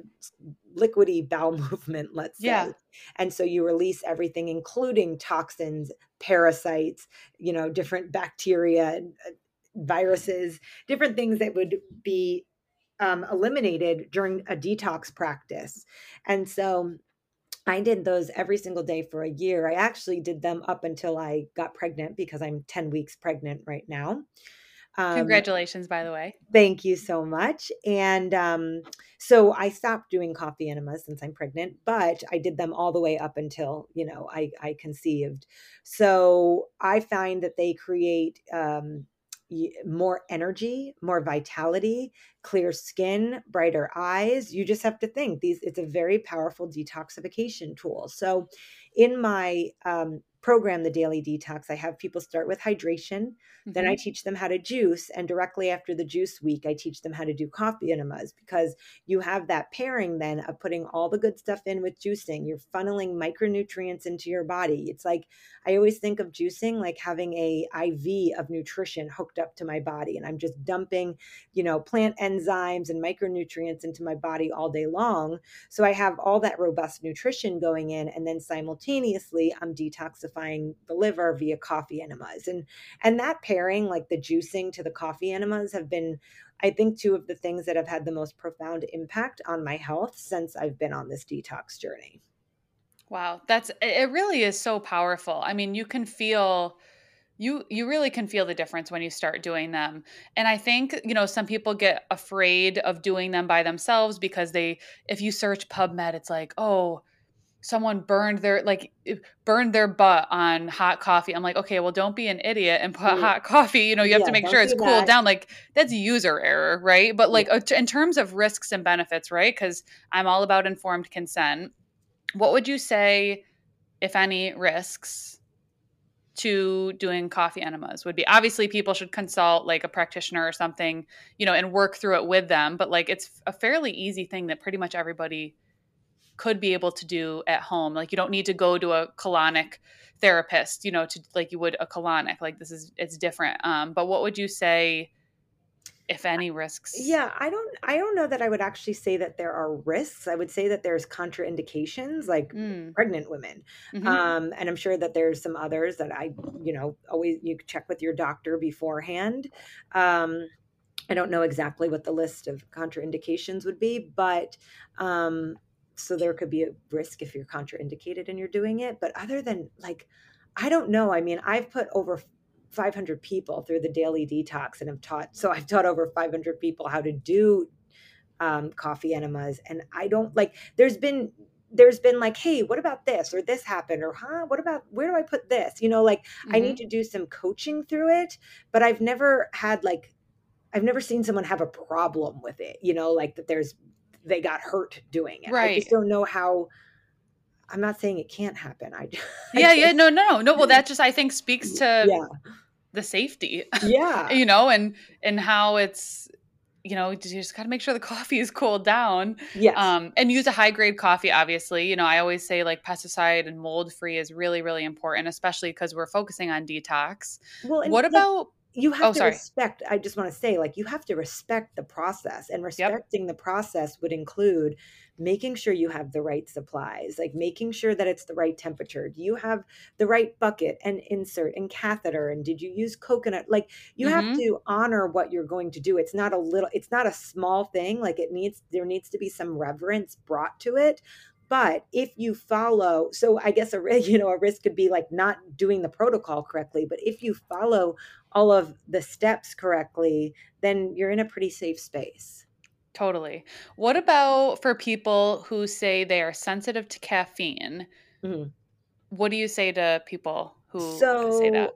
Speaker 2: liquidy bowel movement, let's say. Yeah. And so you release everything, including toxins, parasites, you know, different bacteria, uh, viruses, different things that would be um, eliminated during a detox practice. And so I did those every single day for a year. I actually did them up until I got pregnant because I'm 10 weeks pregnant right now.
Speaker 1: Um, Congratulations, by the way.
Speaker 2: Thank you so much. And um, so I stopped doing coffee enemas since I'm pregnant, but I did them all the way up until you know I, I conceived. So I find that they create um, more energy, more vitality, clear skin, brighter eyes. You just have to think these. It's a very powerful detoxification tool. So, in my um, program, the Daily Detox, I have people start with hydration. Mm-hmm. Then I mm-hmm. teach them how to juice. And directly after the juice week, I teach them how to do coffee enemas because you have that pairing then of putting all the good stuff in with juicing. You're funneling micronutrients into your body. It's like I always think of juicing like having a IV of nutrition hooked up to my body. And I'm just dumping, you know, plant enzymes and micronutrients into my body all day long. So I have all that robust nutrition going in. And then simultaneously, I'm detoxifying detoxifying the liver via coffee enemas. And and that pairing, like the juicing to the coffee enemas, have been, I think, two of the things that have had the most profound impact on my health since I've been on this detox journey.
Speaker 1: Wow, that's it really is so powerful. I mean, you can feel you you really can feel the difference when you start doing them. And I think, you know, some people get afraid of doing them by themselves because they if you search PubMed, it's like, "Oh, someone burned their like burned their butt on hot coffee. I'm like, okay, well, don't be an idiot and put hot coffee. You know, you have yeah, to make sure it's cooled that. down. Like that's user error, right? But like uh, yeah. in terms of risks and benefits, right? Because I'm all about informed consent what would you say, if any, risks to doing coffee enemas would be? Obviously, people should consult like a practitioner or something, you know, and work through it with them. But like, it's a fairly easy thing that pretty much everybody could be able to do at home. Like, you don't need to go to a colonic therapist, you know, to like you would a colonic. Like, this is it's different. Um, but what would you say? if any risks
Speaker 2: yeah i don't i don't know that i would actually say that there are risks i would say that there's contraindications like mm. pregnant women mm-hmm. um, and i'm sure that there's some others that i you know always you check with your doctor beforehand um, i don't know exactly what the list of contraindications would be but um, so there could be a risk if you're contraindicated and you're doing it but other than like i don't know i mean i've put over 500 people through the daily detox and have taught so i've taught over 500 people how to do um, coffee enemas and i don't like there's been there's been like hey what about this or this happened or huh what about where do i put this you know like mm-hmm. i need mm-hmm. to do some coaching through it but i've never had like i've never seen someone have a problem with it you know like that there's they got hurt doing it right i just don't know how I'm not saying it can't happen. I,
Speaker 1: I yeah, just, yeah, no, no, no. No. Well, that just I think speaks to yeah. the safety.
Speaker 2: Yeah,
Speaker 1: you know, and and how it's you know you just got to make sure the coffee is cooled down.
Speaker 2: Yeah.
Speaker 1: Um, and use a high grade coffee. Obviously, you know, I always say like pesticide and mold free is really really important, especially because we're focusing on detox. Well, what about?
Speaker 2: You have oh, to sorry. respect i just want to say like you have to respect the process and respecting yep. the process would include making sure you have the right supplies, like making sure that it's the right temperature. Do you have the right bucket and insert and catheter? And did you use coconut? Like you mm-hmm. have to honor what you're going to do. It's not a little, it's not a small thing. Like it needs, there needs to be some reverence brought to it. But if you follow, so I guess a you know a risk could be like not doing the protocol correctly. But if you follow all of the steps correctly, then you're in a pretty safe space.
Speaker 1: Totally. What about for people who say they are sensitive to caffeine? Mm-hmm. What do you say to people who so, say that?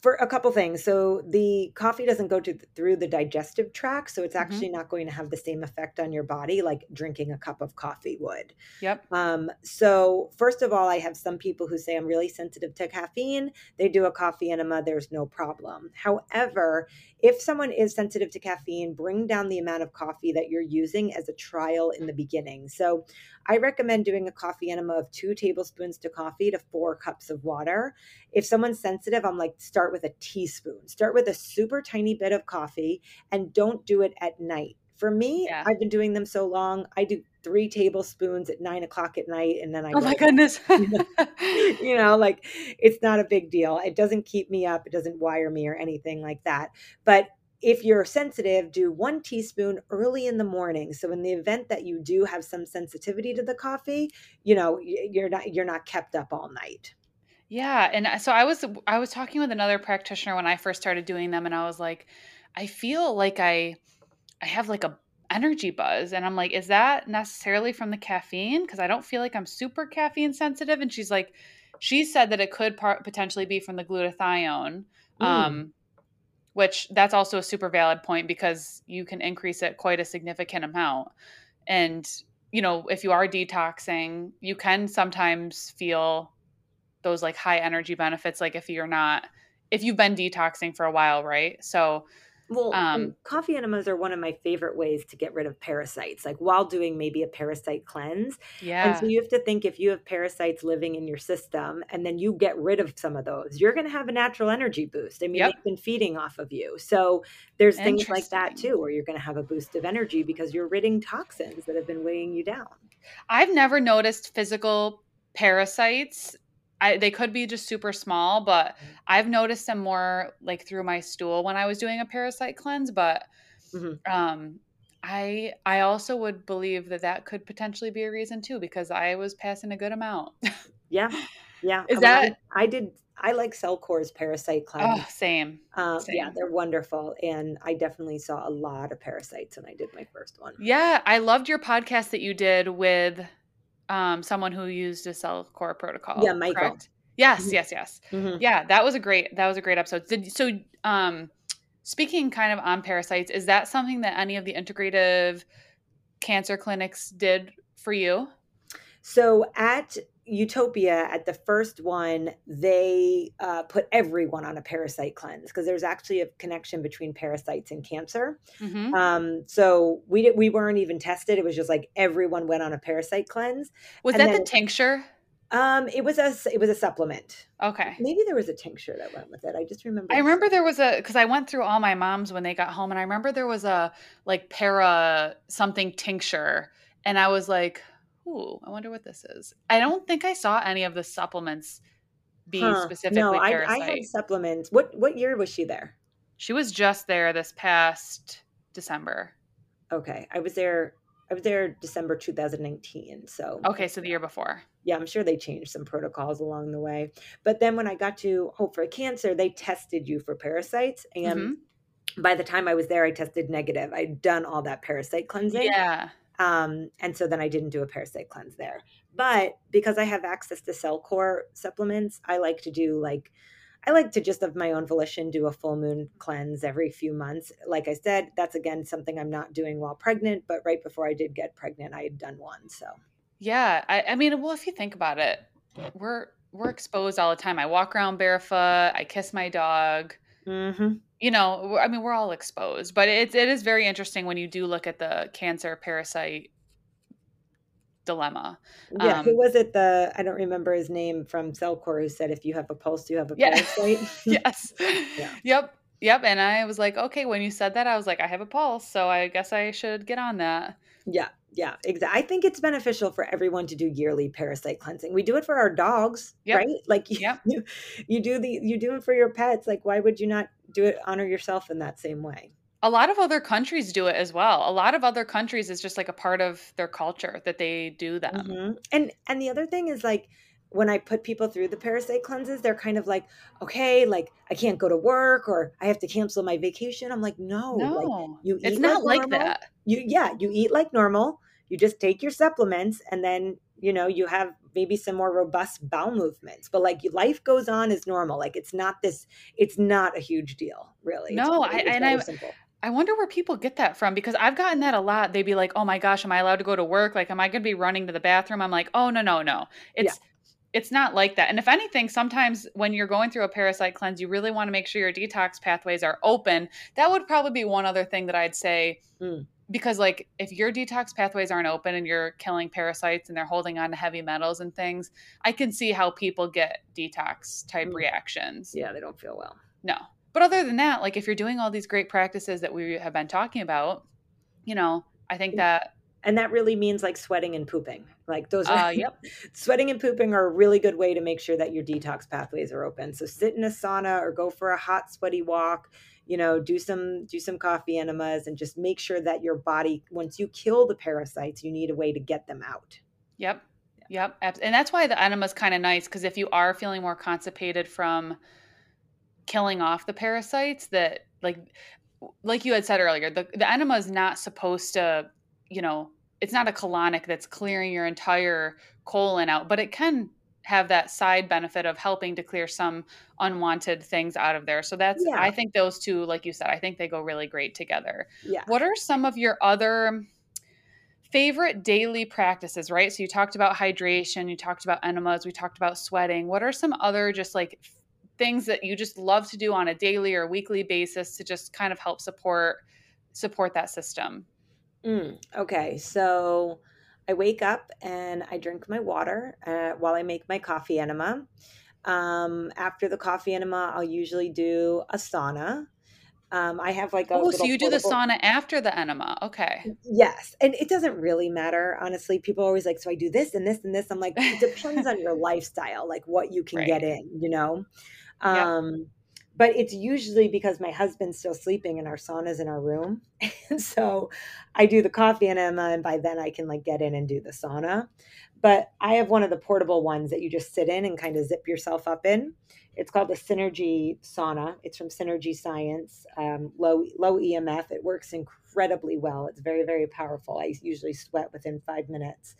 Speaker 2: For a couple things. So the coffee doesn't go to through the digestive tract, so it's mm-hmm. actually mm-hmm. not going to have the same effect on your body like drinking a cup of coffee would.
Speaker 1: Yep.
Speaker 2: Um, so first of all, I have some people who say I'm really sensitive to caffeine. They do a coffee enema, there's no problem. However, if someone is sensitive to caffeine, bring down the amount of coffee that you're using as a trial in the beginning. So I recommend doing a coffee enema of two tablespoons to coffee to four cups of water. If someone's sensitive, I'm like, start with a teaspoon. Start with a super tiny bit of coffee and don't do it at night. For me, yeah. I've been doing them so long. I do three tablespoons at nine o'clock at night, and then I.
Speaker 1: Oh my goodness!
Speaker 2: you know, like it's not a big deal. It doesn't keep me up. It doesn't wire me or anything like that. But if you're sensitive, do one teaspoon early in the morning. So in the event that you do have some sensitivity to the coffee, you know, you're not you're not kept up all night.
Speaker 1: Yeah, and so I was I was talking with another practitioner when I first started doing them and I was like I feel like I I have like a energy buzz and I'm like is that necessarily from the caffeine because I don't feel like I'm super caffeine sensitive and she's like she said that it could par- potentially be from the glutathione. Mm. Um which that's also a super valid point because you can increase it quite a significant amount. And, you know, if you are detoxing, you can sometimes feel those like high energy benefits, like if you're not, if you've been detoxing for a while, right? So,
Speaker 2: well, um, coffee enemas are one of my favorite ways to get rid of parasites, like while doing maybe a parasite cleanse.
Speaker 1: Yeah.
Speaker 2: And so you have to think if you have parasites living in your system and then you get rid of some of those, you're going to have a natural energy boost. I mean, yep. they've been feeding off of you. So there's things like that too, where you're going to have a boost of energy because you're ridding toxins that have been weighing you down.
Speaker 1: I've never noticed physical parasites I, they could be just super small, but
Speaker 2: Mm-hmm.
Speaker 1: I've noticed them more like through my stool when I was doing a parasite cleanse. But
Speaker 2: Mhm.
Speaker 1: um, I I also would believe that that could potentially be a reason too because I was passing a good amount.
Speaker 2: Yeah, yeah.
Speaker 1: Is
Speaker 2: I mean,
Speaker 1: that-
Speaker 2: I, did? I like Cellcore's parasite cleanse.
Speaker 1: oh, same.
Speaker 2: Um, yeah, they're wonderful, and I definitely saw a lot of parasites when I did my first one.
Speaker 1: Yeah, I loved your podcast that you did with um, someone who used a Cellcore protocol.
Speaker 2: Yeah, Michael.
Speaker 1: correct? Yes,
Speaker 2: Mhm.
Speaker 1: yes, yes.
Speaker 2: Mhm.
Speaker 1: Yeah, that was a great that was a great episode. Did, so um speaking kind of on parasites, is that something that any of the integrative cancer clinics did for you?
Speaker 2: So at Utopia, at the first one, they uh, put everyone on a parasite cleanse because there's actually a connection between parasites and cancer.
Speaker 1: hmm
Speaker 2: Um, so we did, we weren't even tested. It was just like everyone went on a parasite cleanse.
Speaker 1: Was
Speaker 2: and
Speaker 1: that
Speaker 2: then-
Speaker 1: the tincture?
Speaker 2: Um, it was a it was a supplement.
Speaker 1: Okay.
Speaker 2: Maybe there was a tincture that went with it. I just remember.
Speaker 1: I remember there was a because I went through all my moms when they got home, and I remember there was a like para something tincture, and I was like, "Ooh, I wonder what this is." I don't think I saw any of the supplements be
Speaker 2: Huh.
Speaker 1: specifically
Speaker 2: No, I. I had supplements. What what year was she there?
Speaker 1: She was just there this past December.
Speaker 2: Okay, I was there. I was there December 2019. So
Speaker 1: Okay, so the year before.
Speaker 2: yeah, I'm sure they changed some protocols along the way. But then when I got to Hope for Cancer, they tested you for parasites, and
Speaker 1: Mm-hmm.
Speaker 2: by the time I was there, I tested negative. I'd done all that parasite cleansing.
Speaker 1: Yeah.
Speaker 2: Um, and so then I didn't do a parasite cleanse there. But because I have access to Cellcore supplements, I like to do like I like to just of my own volition do a full moon cleanse every few months. Like I said, that's again something I'm not doing while pregnant, but right before I did get pregnant, I had done one. So
Speaker 1: Yeah. I, I mean, well, if you think about it, we're we're exposed all the time. I walk around barefoot. I kiss my dog.
Speaker 2: Mm-hmm.
Speaker 1: you know i mean we're all exposed but it, it is very interesting when you do look at the cancer parasite dilemma
Speaker 2: yeah,
Speaker 1: Um,
Speaker 2: who was it? The I don't remember his name from Cellcore who said if you have a pulse, you have a
Speaker 1: Yeah.
Speaker 2: parasite.
Speaker 1: yes
Speaker 2: Yeah.
Speaker 1: yep yep and i was like okay when you said that i was like i have a pulse so i guess i should get on that
Speaker 2: Yeah, yeah, exactly. I think it's beneficial for everyone to do yearly parasite cleansing. We do it for our dogs,
Speaker 1: Yep.
Speaker 2: right? Like you,
Speaker 1: Yep.
Speaker 2: you, you do the you do it for your pets. Like why would you not do it? Honor yourself in that same way.
Speaker 1: a lot of other countries do it as well a lot of other countries is just like a part of their culture that they do them
Speaker 2: Mhm. And and the other thing is like when I put people through the parasite cleanses, they're kind of like, okay, like I can't go to work or I have to cancel my vacation. I'm like, no, like
Speaker 1: no
Speaker 2: you
Speaker 1: it's not
Speaker 2: like
Speaker 1: like that
Speaker 2: you yeah you eat like normal you just take your supplements and then you know you have maybe some more robust bowel movements but like life goes on as normal like it's not this it's not a huge deal really
Speaker 1: No,
Speaker 2: very-
Speaker 1: I-
Speaker 2: it's
Speaker 1: and I-
Speaker 2: simple.
Speaker 1: I wonder where people get that from because I've gotten that a lot. They'd be like, "Oh my gosh, am I allowed to go to work? Like, am I going to be running to the bathroom?" I'm like, "Oh no, no, no. It's it's not like that." And if anything, sometimes when you're going through a parasite cleanse, you really want to make sure your detox pathways are open. That would probably be one other thing that I'd say
Speaker 2: Mm.
Speaker 1: because like if your detox pathways aren't open and you're killing parasites and they're holding on to heavy metals and things, I can see how people get detox type
Speaker 2: Mm.
Speaker 1: reactions.
Speaker 2: yeah they don't feel well
Speaker 1: No. But other than that, like if you're doing all these great practices that we have been talking about, you know, I think that
Speaker 2: and that really means like sweating and pooping like those are
Speaker 1: uh yep.
Speaker 2: sweating and pooping are a really good way to make sure that your detox pathways are open so sit in a sauna or go for a hot sweaty walk you know do some do some coffee enemas and just make sure that your body once you kill the parasites you need a way to get them out
Speaker 1: Yep. Yep. And that's why the enema is kind of nice because if you are feeling more constipated from killing off the parasites that like like you had said earlier, the, the enema is not supposed to, you know, it's not a colonic that's clearing your entire colon out, but it can have that side benefit of helping to clear some unwanted things out of there. So that's
Speaker 2: Yeah.
Speaker 1: I think those two, like you said, I think they go really great together.
Speaker 2: yeah
Speaker 1: What are some of your other favorite daily practices, right? So you talked about hydration, you talked about enemas, we talked about sweating. What are some other just like things that you just love to do on a daily or weekly basis to just kind of help support support that system?
Speaker 2: Mm, okay, so I wake up and I drink my water uh, while I make my coffee enema. Um, after the coffee enema, I'll usually do a sauna. Um, I have like a
Speaker 1: Oh, so you do the sauna after the enema. Okay.
Speaker 2: Yes, and it doesn't really matter, honestly. People are always like, "So I do this and this and this." I'm like, "It depends on your lifestyle, like what you can get in," you know? Um, but it's usually because my husband's still sleeping and our sauna's in our room. And so I do the coffee enema, and by then I can like get in and do the sauna. But I have one of the portable ones that you just sit in and kind of zip yourself up in. It's called the Synergy sauna. It's from Synergy Science, um, low low EMF. It works incredibly well. It's very very powerful. I usually sweat within five minutes.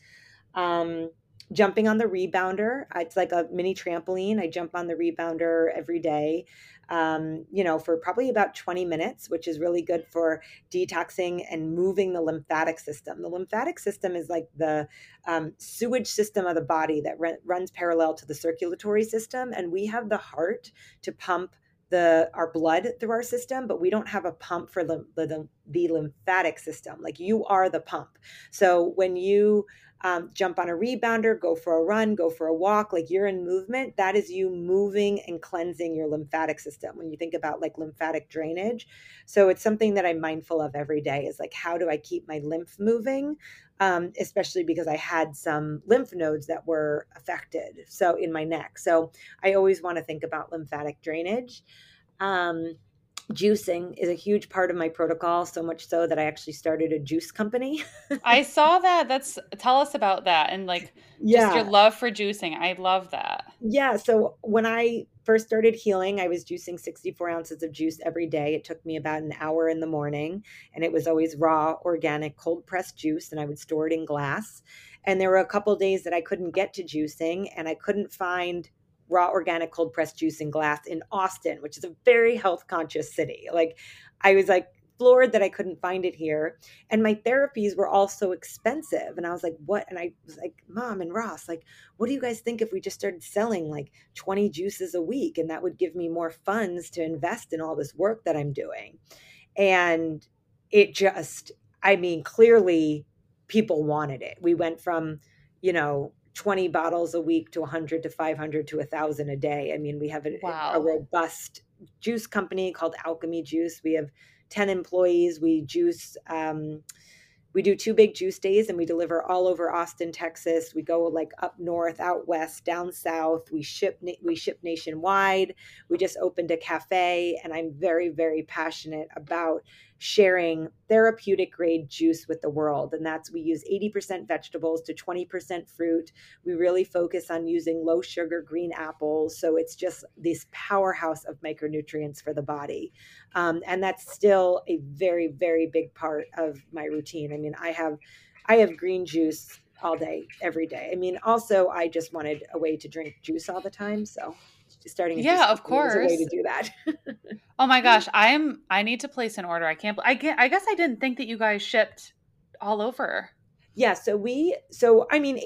Speaker 2: Um, jumping on the rebounder, it's like a mini trampoline. I jump on the rebounder every day. Um, you know, for probably about 20 minutes, which is really good for detoxing and moving the lymphatic system. The lymphatic system is like the um, sewage system of the body that re- runs parallel to the circulatory system, and we have the heart to pump the our blood through our system, but we don't have a pump for the, the, the lymphatic system. Like you are the pump. So when you um, jump on a rebounder, go for a run, go for a walk, like you're in movement, that is you moving and cleansing your lymphatic system when you think about like lymphatic drainage. So it's something that I'm mindful of every day is like, how do I keep my lymph moving? Um, especially because I had some lymph nodes that were affected. So in my neck. So I always want to think about lymphatic drainage. Um, juicing is a huge part of my protocol, so much so that I actually started a juice company.
Speaker 1: I saw that. That's tell us about that and like just your love for juicing. I love that.
Speaker 2: Yeah. So when I first started healing, I was juicing 64 ounces of juice every day. It took me about an hour in the morning, and it was always raw, organic, cold pressed juice, and I would store it in glass. And there were a couple days that I couldn't get to juicing, and I couldn't find raw, organic, cold pressed juice in glass in Austin, which is a very health conscious city. Like, I was like, floored that I couldn't find it here. And my therapies were all so expensive. And I was like, what? And I was like, Mom and Ross, like, what do you guys think if we just started selling like 20 juices a week? And that would give me more funds to invest in all this work that I'm doing. And it just, I mean, clearly people wanted it. We went from, you know, 20 bottles a week to 100 to 500 to 1,000 a day. I mean, we have a, a robust juice company called Alchemy Juice. We have 10 employees. We juice um, we do two big juice days and we deliver all over Austin, Texas. We go like up north, out west, down south. We ship we ship nationwide. We just opened a cafe and I'm very very passionate about sharing therapeutic grade juice with the world and that's we use 80% vegetables to 20% fruit. We really focus on using low sugar green apples so it's just this powerhouse of micronutrients for the body. Um, and that's still a very very big part of my routine. I mean, I have I have green juice all day, every day. I mean, also I just wanted a way to drink juice all the time, so starting
Speaker 1: Yeah, of
Speaker 2: was a way to
Speaker 1: course.
Speaker 2: do that.
Speaker 1: Oh my gosh, I am I need to place an order. I can't I get I guess I didn't think that you guys shipped all over,
Speaker 2: yeah, so we so I mean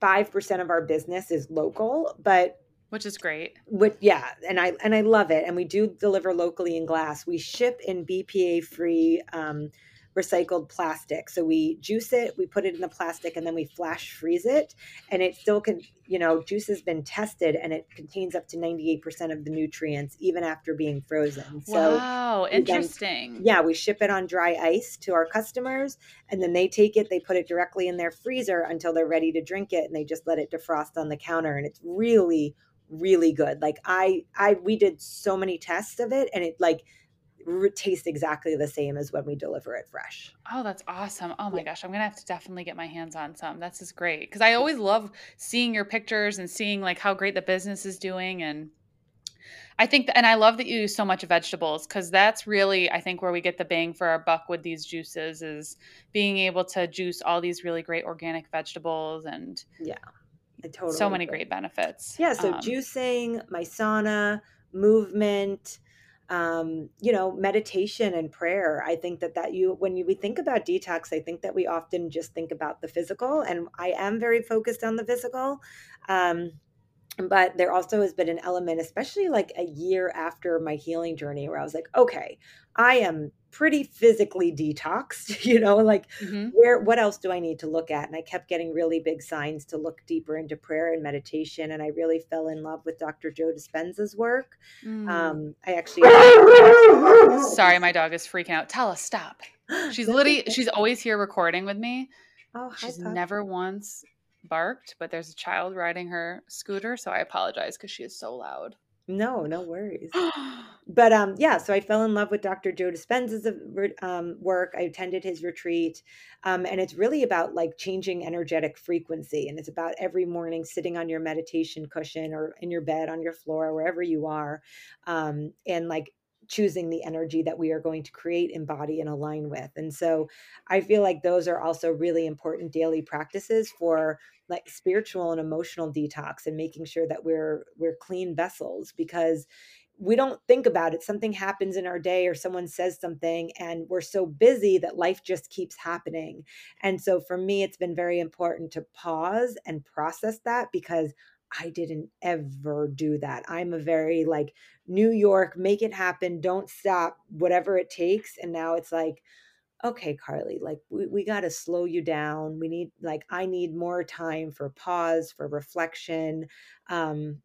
Speaker 2: 85% of our business is local, but
Speaker 1: which is great.
Speaker 2: what yeah, and I and I love it and we do deliver locally in glass. We ship in BPA free um recycled plastic. So we juice it, we put it in the plastic, and then we flash freeze it. And it still can, you know, juice has been tested and it contains up to 98% of the nutrients even after being frozen. So
Speaker 1: Wow,
Speaker 2: we then,
Speaker 1: interesting.
Speaker 2: yeah, we ship it on dry ice to our customers and then they take it, they put it directly in their freezer until they're ready to drink it and they just let it defrost on the counter. And it's really, really good. Like I, I, we did so many tests of it and it like, tastes exactly the same as when we deliver it fresh.
Speaker 1: Oh, that's awesome. Oh
Speaker 2: Yeah.
Speaker 1: my gosh, I'm gonna have to definitely get my hands on some. This is great because I always love seeing your pictures and seeing like how great the business is doing. And I think, and I love that you use so much vegetables because that's really, I think, where we get the bang for our buck with these juices is being able to juice all these really great organic vegetables and
Speaker 2: Yeah, I
Speaker 1: so many
Speaker 2: agree.
Speaker 1: great benefits.
Speaker 2: Yeah, so
Speaker 1: Um,
Speaker 2: juicing, my sauna, movement, um, you know, meditation and prayer. I think that that you when you, we think about detox, I think that we often just think about the physical, and I am very focused on the physical. Um, but there also has been an element, especially like a year after my healing journey, where I was like, okay, I am pretty physically detoxed, you know, like
Speaker 1: Mm-hmm.
Speaker 2: where what else do I need to look at? And I kept getting really big signs to look deeper into prayer and meditation. And I really fell in love with Dr. Joe Dispenza's work.
Speaker 1: Mm.
Speaker 2: Um, I actually
Speaker 1: Sorry, my dog is freaking out. Tell us stop. She's literally she's always here recording with me.
Speaker 2: Oh, hi,
Speaker 1: She's
Speaker 2: Pup.
Speaker 1: never once barked, but there's a child riding her scooter, so I apologize because she is so loud.
Speaker 2: No, no worries. but um yeah so i fell in love with dr joe dispenza's um, work i attended his retreat um, and it's really about like changing energetic frequency and it's about every morning sitting on your meditation cushion or in your bed on your floor wherever you are um, and like choosing the energy that we are going to create embody and align with and so i feel like those are also really important daily practices for like spiritual and emotional detox and making sure that we're we're clean vessels because we don't think about it something happens in our day or someone says something and we're so busy that life just keeps happening and so for me it's been very important to pause and process that because I didn't ever do that. I'm a very like New York, make it happen, don't stop, whatever it takes. And now it's like, okay, Carly, like we, we got to slow you down. We need, like, I need more time for pause, for reflection. Um,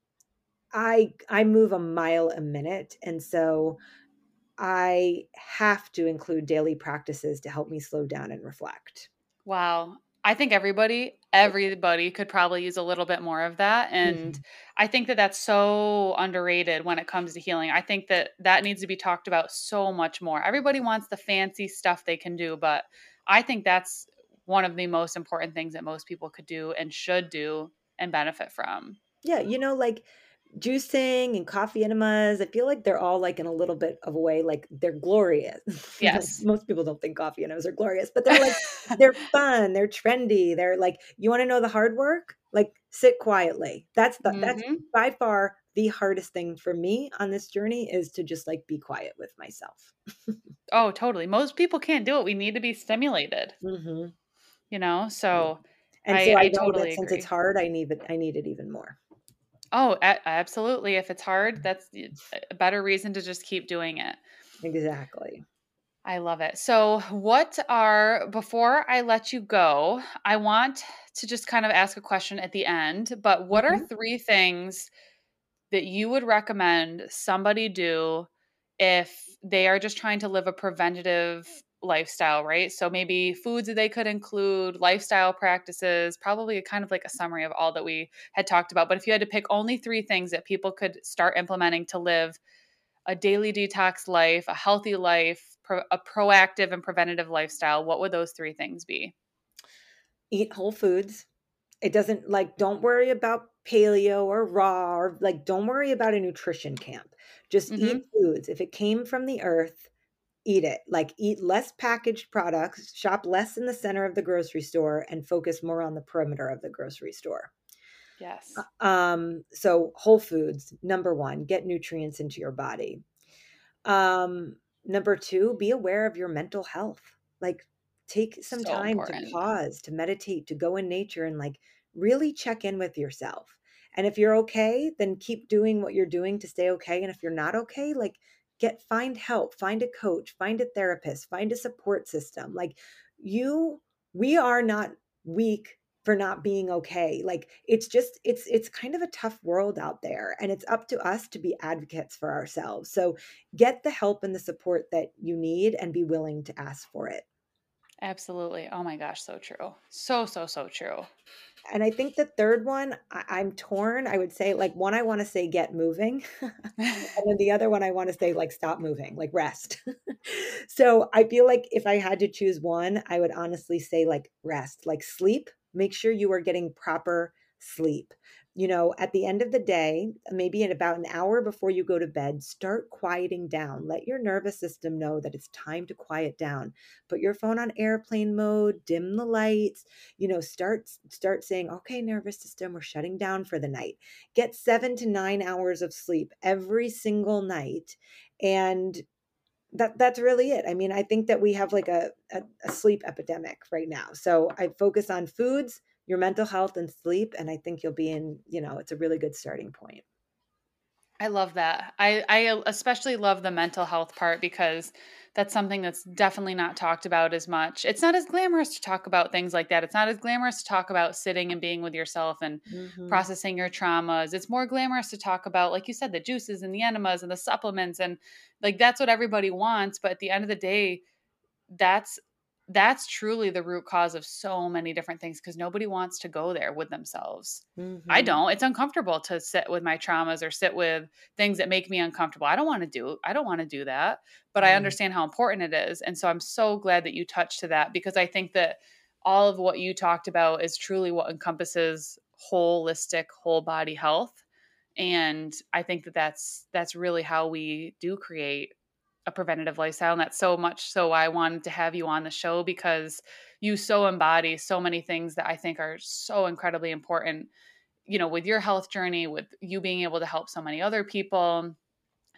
Speaker 2: I I move a mile a minute, and so I have to include daily practices to help me slow down and reflect.
Speaker 1: Wow. I think everybody, everybody could probably use a little bit more of that. And
Speaker 2: Mhm.
Speaker 1: I think that that's so underrated when it comes to healing. I think that that needs to be talked about so much more. Everybody wants the fancy stuff they can do, but I think that's one of the most important things that most people could do and should do and benefit from.
Speaker 2: Yeah, you know, like juicing and coffee enemas, I feel like they're all like in a little bit of a way, like they're glorious.
Speaker 1: Yes.
Speaker 2: Most people don't think coffee enemas are glorious, but they're like they're fun, they're trendy, they're like you want to know the hard work? Like sit quietly. That's the that's
Speaker 1: Mhm.
Speaker 2: by far the hardest thing for me on this journey is to just like be quiet with myself.
Speaker 1: Oh, totally. Most people can't do it. We need to be stimulated,
Speaker 2: hmm
Speaker 1: you know? So
Speaker 2: And
Speaker 1: I,
Speaker 2: so I,
Speaker 1: I totally
Speaker 2: since
Speaker 1: agree.
Speaker 2: it's hard, I need it. I need it even more.
Speaker 1: Oh, a- absolutely. If it's hard, that's a better reason to just keep doing it.
Speaker 2: Exactly.
Speaker 1: I love it. So, what are, before I let you go, I want to just kind of ask a question at the end, but what are
Speaker 2: Mhm.
Speaker 1: three things that you would recommend somebody do if they are just trying to live a preventative lifestyle, right? So, maybe foods that they could include, lifestyle practices, probably a kind of like a summary of all that we had talked about. But if you had to pick only three things that people could start implementing to live a daily detox life, a healthy life, pro- a proactive and preventative lifestyle, what would those three things be?
Speaker 2: Eat whole foods. It doesn't like don't worry about paleo or raw or like don't worry about a nutrition camp. Just
Speaker 1: Mhm.
Speaker 2: eat foods. If it came from the earth, eat it. Like eat less packaged products, shop less in the center of the grocery store and focus more on the perimeter of the grocery store.
Speaker 1: Yes.
Speaker 2: Um so whole foods number 1, get nutrients into your body. Um number 2, be aware of your mental health. Like take some
Speaker 1: So
Speaker 2: time to pause, to meditate, to go in nature and like really check in with yourself. And if you're okay, then keep doing what you're doing to stay okay. And if you're not okay, like get find help, find a coach, find a therapist, find a support system. Like you we are not weak for not being okay. Like it's just it's it's kind of a tough world out there and it's up to us to be advocates for ourselves. So get the help and the support that you need and be willing to ask for it.
Speaker 1: Absolutely. Oh my gosh, so true. So, so, so true.
Speaker 2: And I think the third one, I, I'm torn. I would say, like, one, I want to say get moving. and then the other one, I want to say, like, stop moving, like, rest. so I feel like if I had to choose one, I would honestly say, like, rest, like, sleep. Make sure you are getting proper sleep. You know, at the end of the day, maybe in about an hour before you go to bed, start quieting down. Let your nervous system know that it's time to quiet down. Put your phone on airplane mode, dim the lights, you know start start saying okay nervous system we're shutting down for the night get 7 to 9 hours of sleep every single night and that that's really it i mean i think that we have like a, a, a sleep epidemic right now so i focus on foods your mental health and sleep and i think you'll be in you know it's a really good starting point
Speaker 1: I love that. I, I especially love the mental health part because that's something that's definitely not talked about as much. It's not as glamorous to talk about things like that. It's not as glamorous to talk about sitting and being with yourself and mm-hmm. processing your traumas. It's more glamorous to talk about, like you said, the juices and the enemas and the supplements. And like that's what everybody wants. But at the end of the day, that's that's truly the root cause of so many different things because nobody wants to go there with themselves. Mm-hmm. I don't. It's uncomfortable to sit with my traumas or sit with things that make me uncomfortable. I don't want to do I don't want to do that, but mm-hmm. I understand how important it is. And so I'm so glad that you touched to that because I think that all of what you talked about is truly what encompasses holistic whole body health. And I think that that's that's really how we do create a preventative lifestyle. And that's so much so I wanted to have you on the show because you so embody so many things that I think are so incredibly important, you know, with your health journey, with you being able to help so many other people.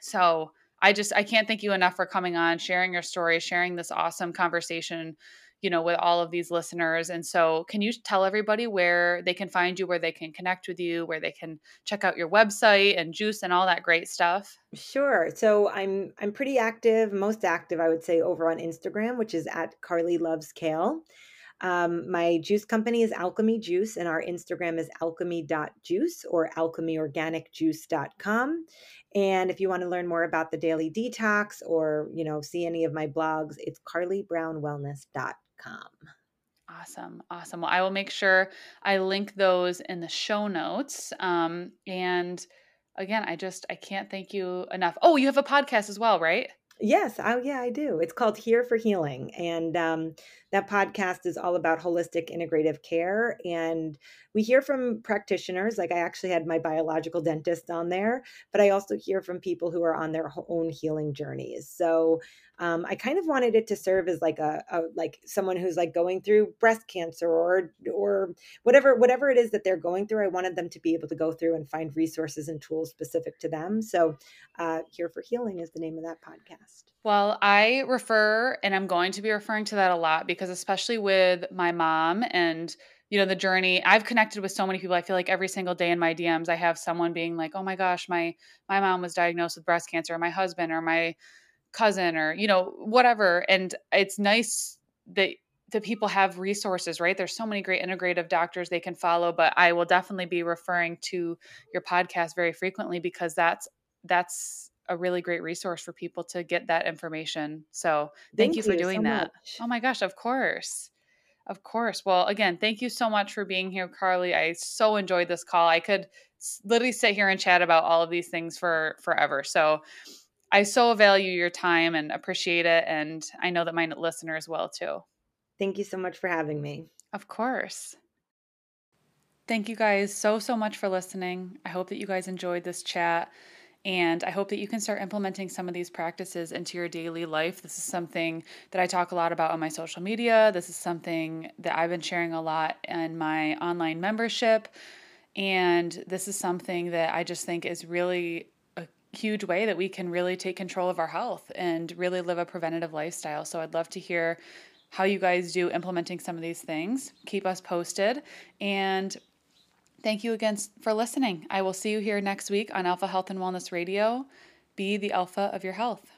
Speaker 1: So I just, I can't thank you enough for coming on, sharing your story, sharing this awesome conversation you know, with all of these listeners. And so, can you tell everybody where they can find you, where they can connect with you, where they can check out your website and juice and all that great stuff?
Speaker 2: Sure. So I'm I'm pretty active, most active, I would say, over on Instagram, which is at Carly Loves Kale. Um, my juice company is Alchemy Juice, and our Instagram is alchemy.juice or alchemyorganicjuice.com. And if you want to learn more about the daily detox or, you know, see any of my blogs, it's carlybrownwellness.com.
Speaker 1: Awesome. Awesome. Well, I will make sure I link those in the show notes. Um, and again, I just, I can't thank you enough. Oh, you have a podcast as well, right?
Speaker 2: Yes. Oh, yeah, I do. It's called Here for Healing. And um, that podcast is all about holistic integrative care. And we hear from practitioners. Like I actually had my biological dentist on there, but I also hear from people who are on their own healing journeys. So um, I kind of wanted it to serve as like a, a, like someone who's like going through breast cancer or or whatever whatever it is that they're going through. I wanted them to be able to go through and find resources and tools specific to them. So, uh, Here for Healing is the name of that podcast.
Speaker 1: Well, I refer, and I'm going to be referring to that a lot because, especially with my mom and you know the journey i've connected with so many people i feel like every single day in my dms i have someone being like oh my gosh my my mom was diagnosed with breast cancer or my husband or my cousin or you know whatever and it's nice that that people have resources right? There's so many great integrative doctors they can follow but i will definitely be referring to your podcast very frequently because that's that's a really great resource for people to get that information so thank, thank you for doing so that oh much. oh my gosh of course of course well again thank you so much for being here carly i so enjoyed this call i could literally sit here and chat about all of these things for forever so I so value your time and appreciate it. And I know that my listeners will too.
Speaker 2: Thank you so much for having me.
Speaker 1: Of course. Thank you guys so, so much for listening. I hope that you guys enjoyed this chat. And I hope that you can start implementing some of these practices into your daily life. This is something that I talk a lot about on my social media. This is something that I've been sharing a lot in my online membership. And this is something that I just think is really a huge way that we can really take control of our health and really live a preventative lifestyle. So I'd love to hear how you guys do implementing some of these things. Keep us posted. And Thank you again for listening. I will see you here next week on Alpha Health and Wellness Radio. Be the alpha of your health.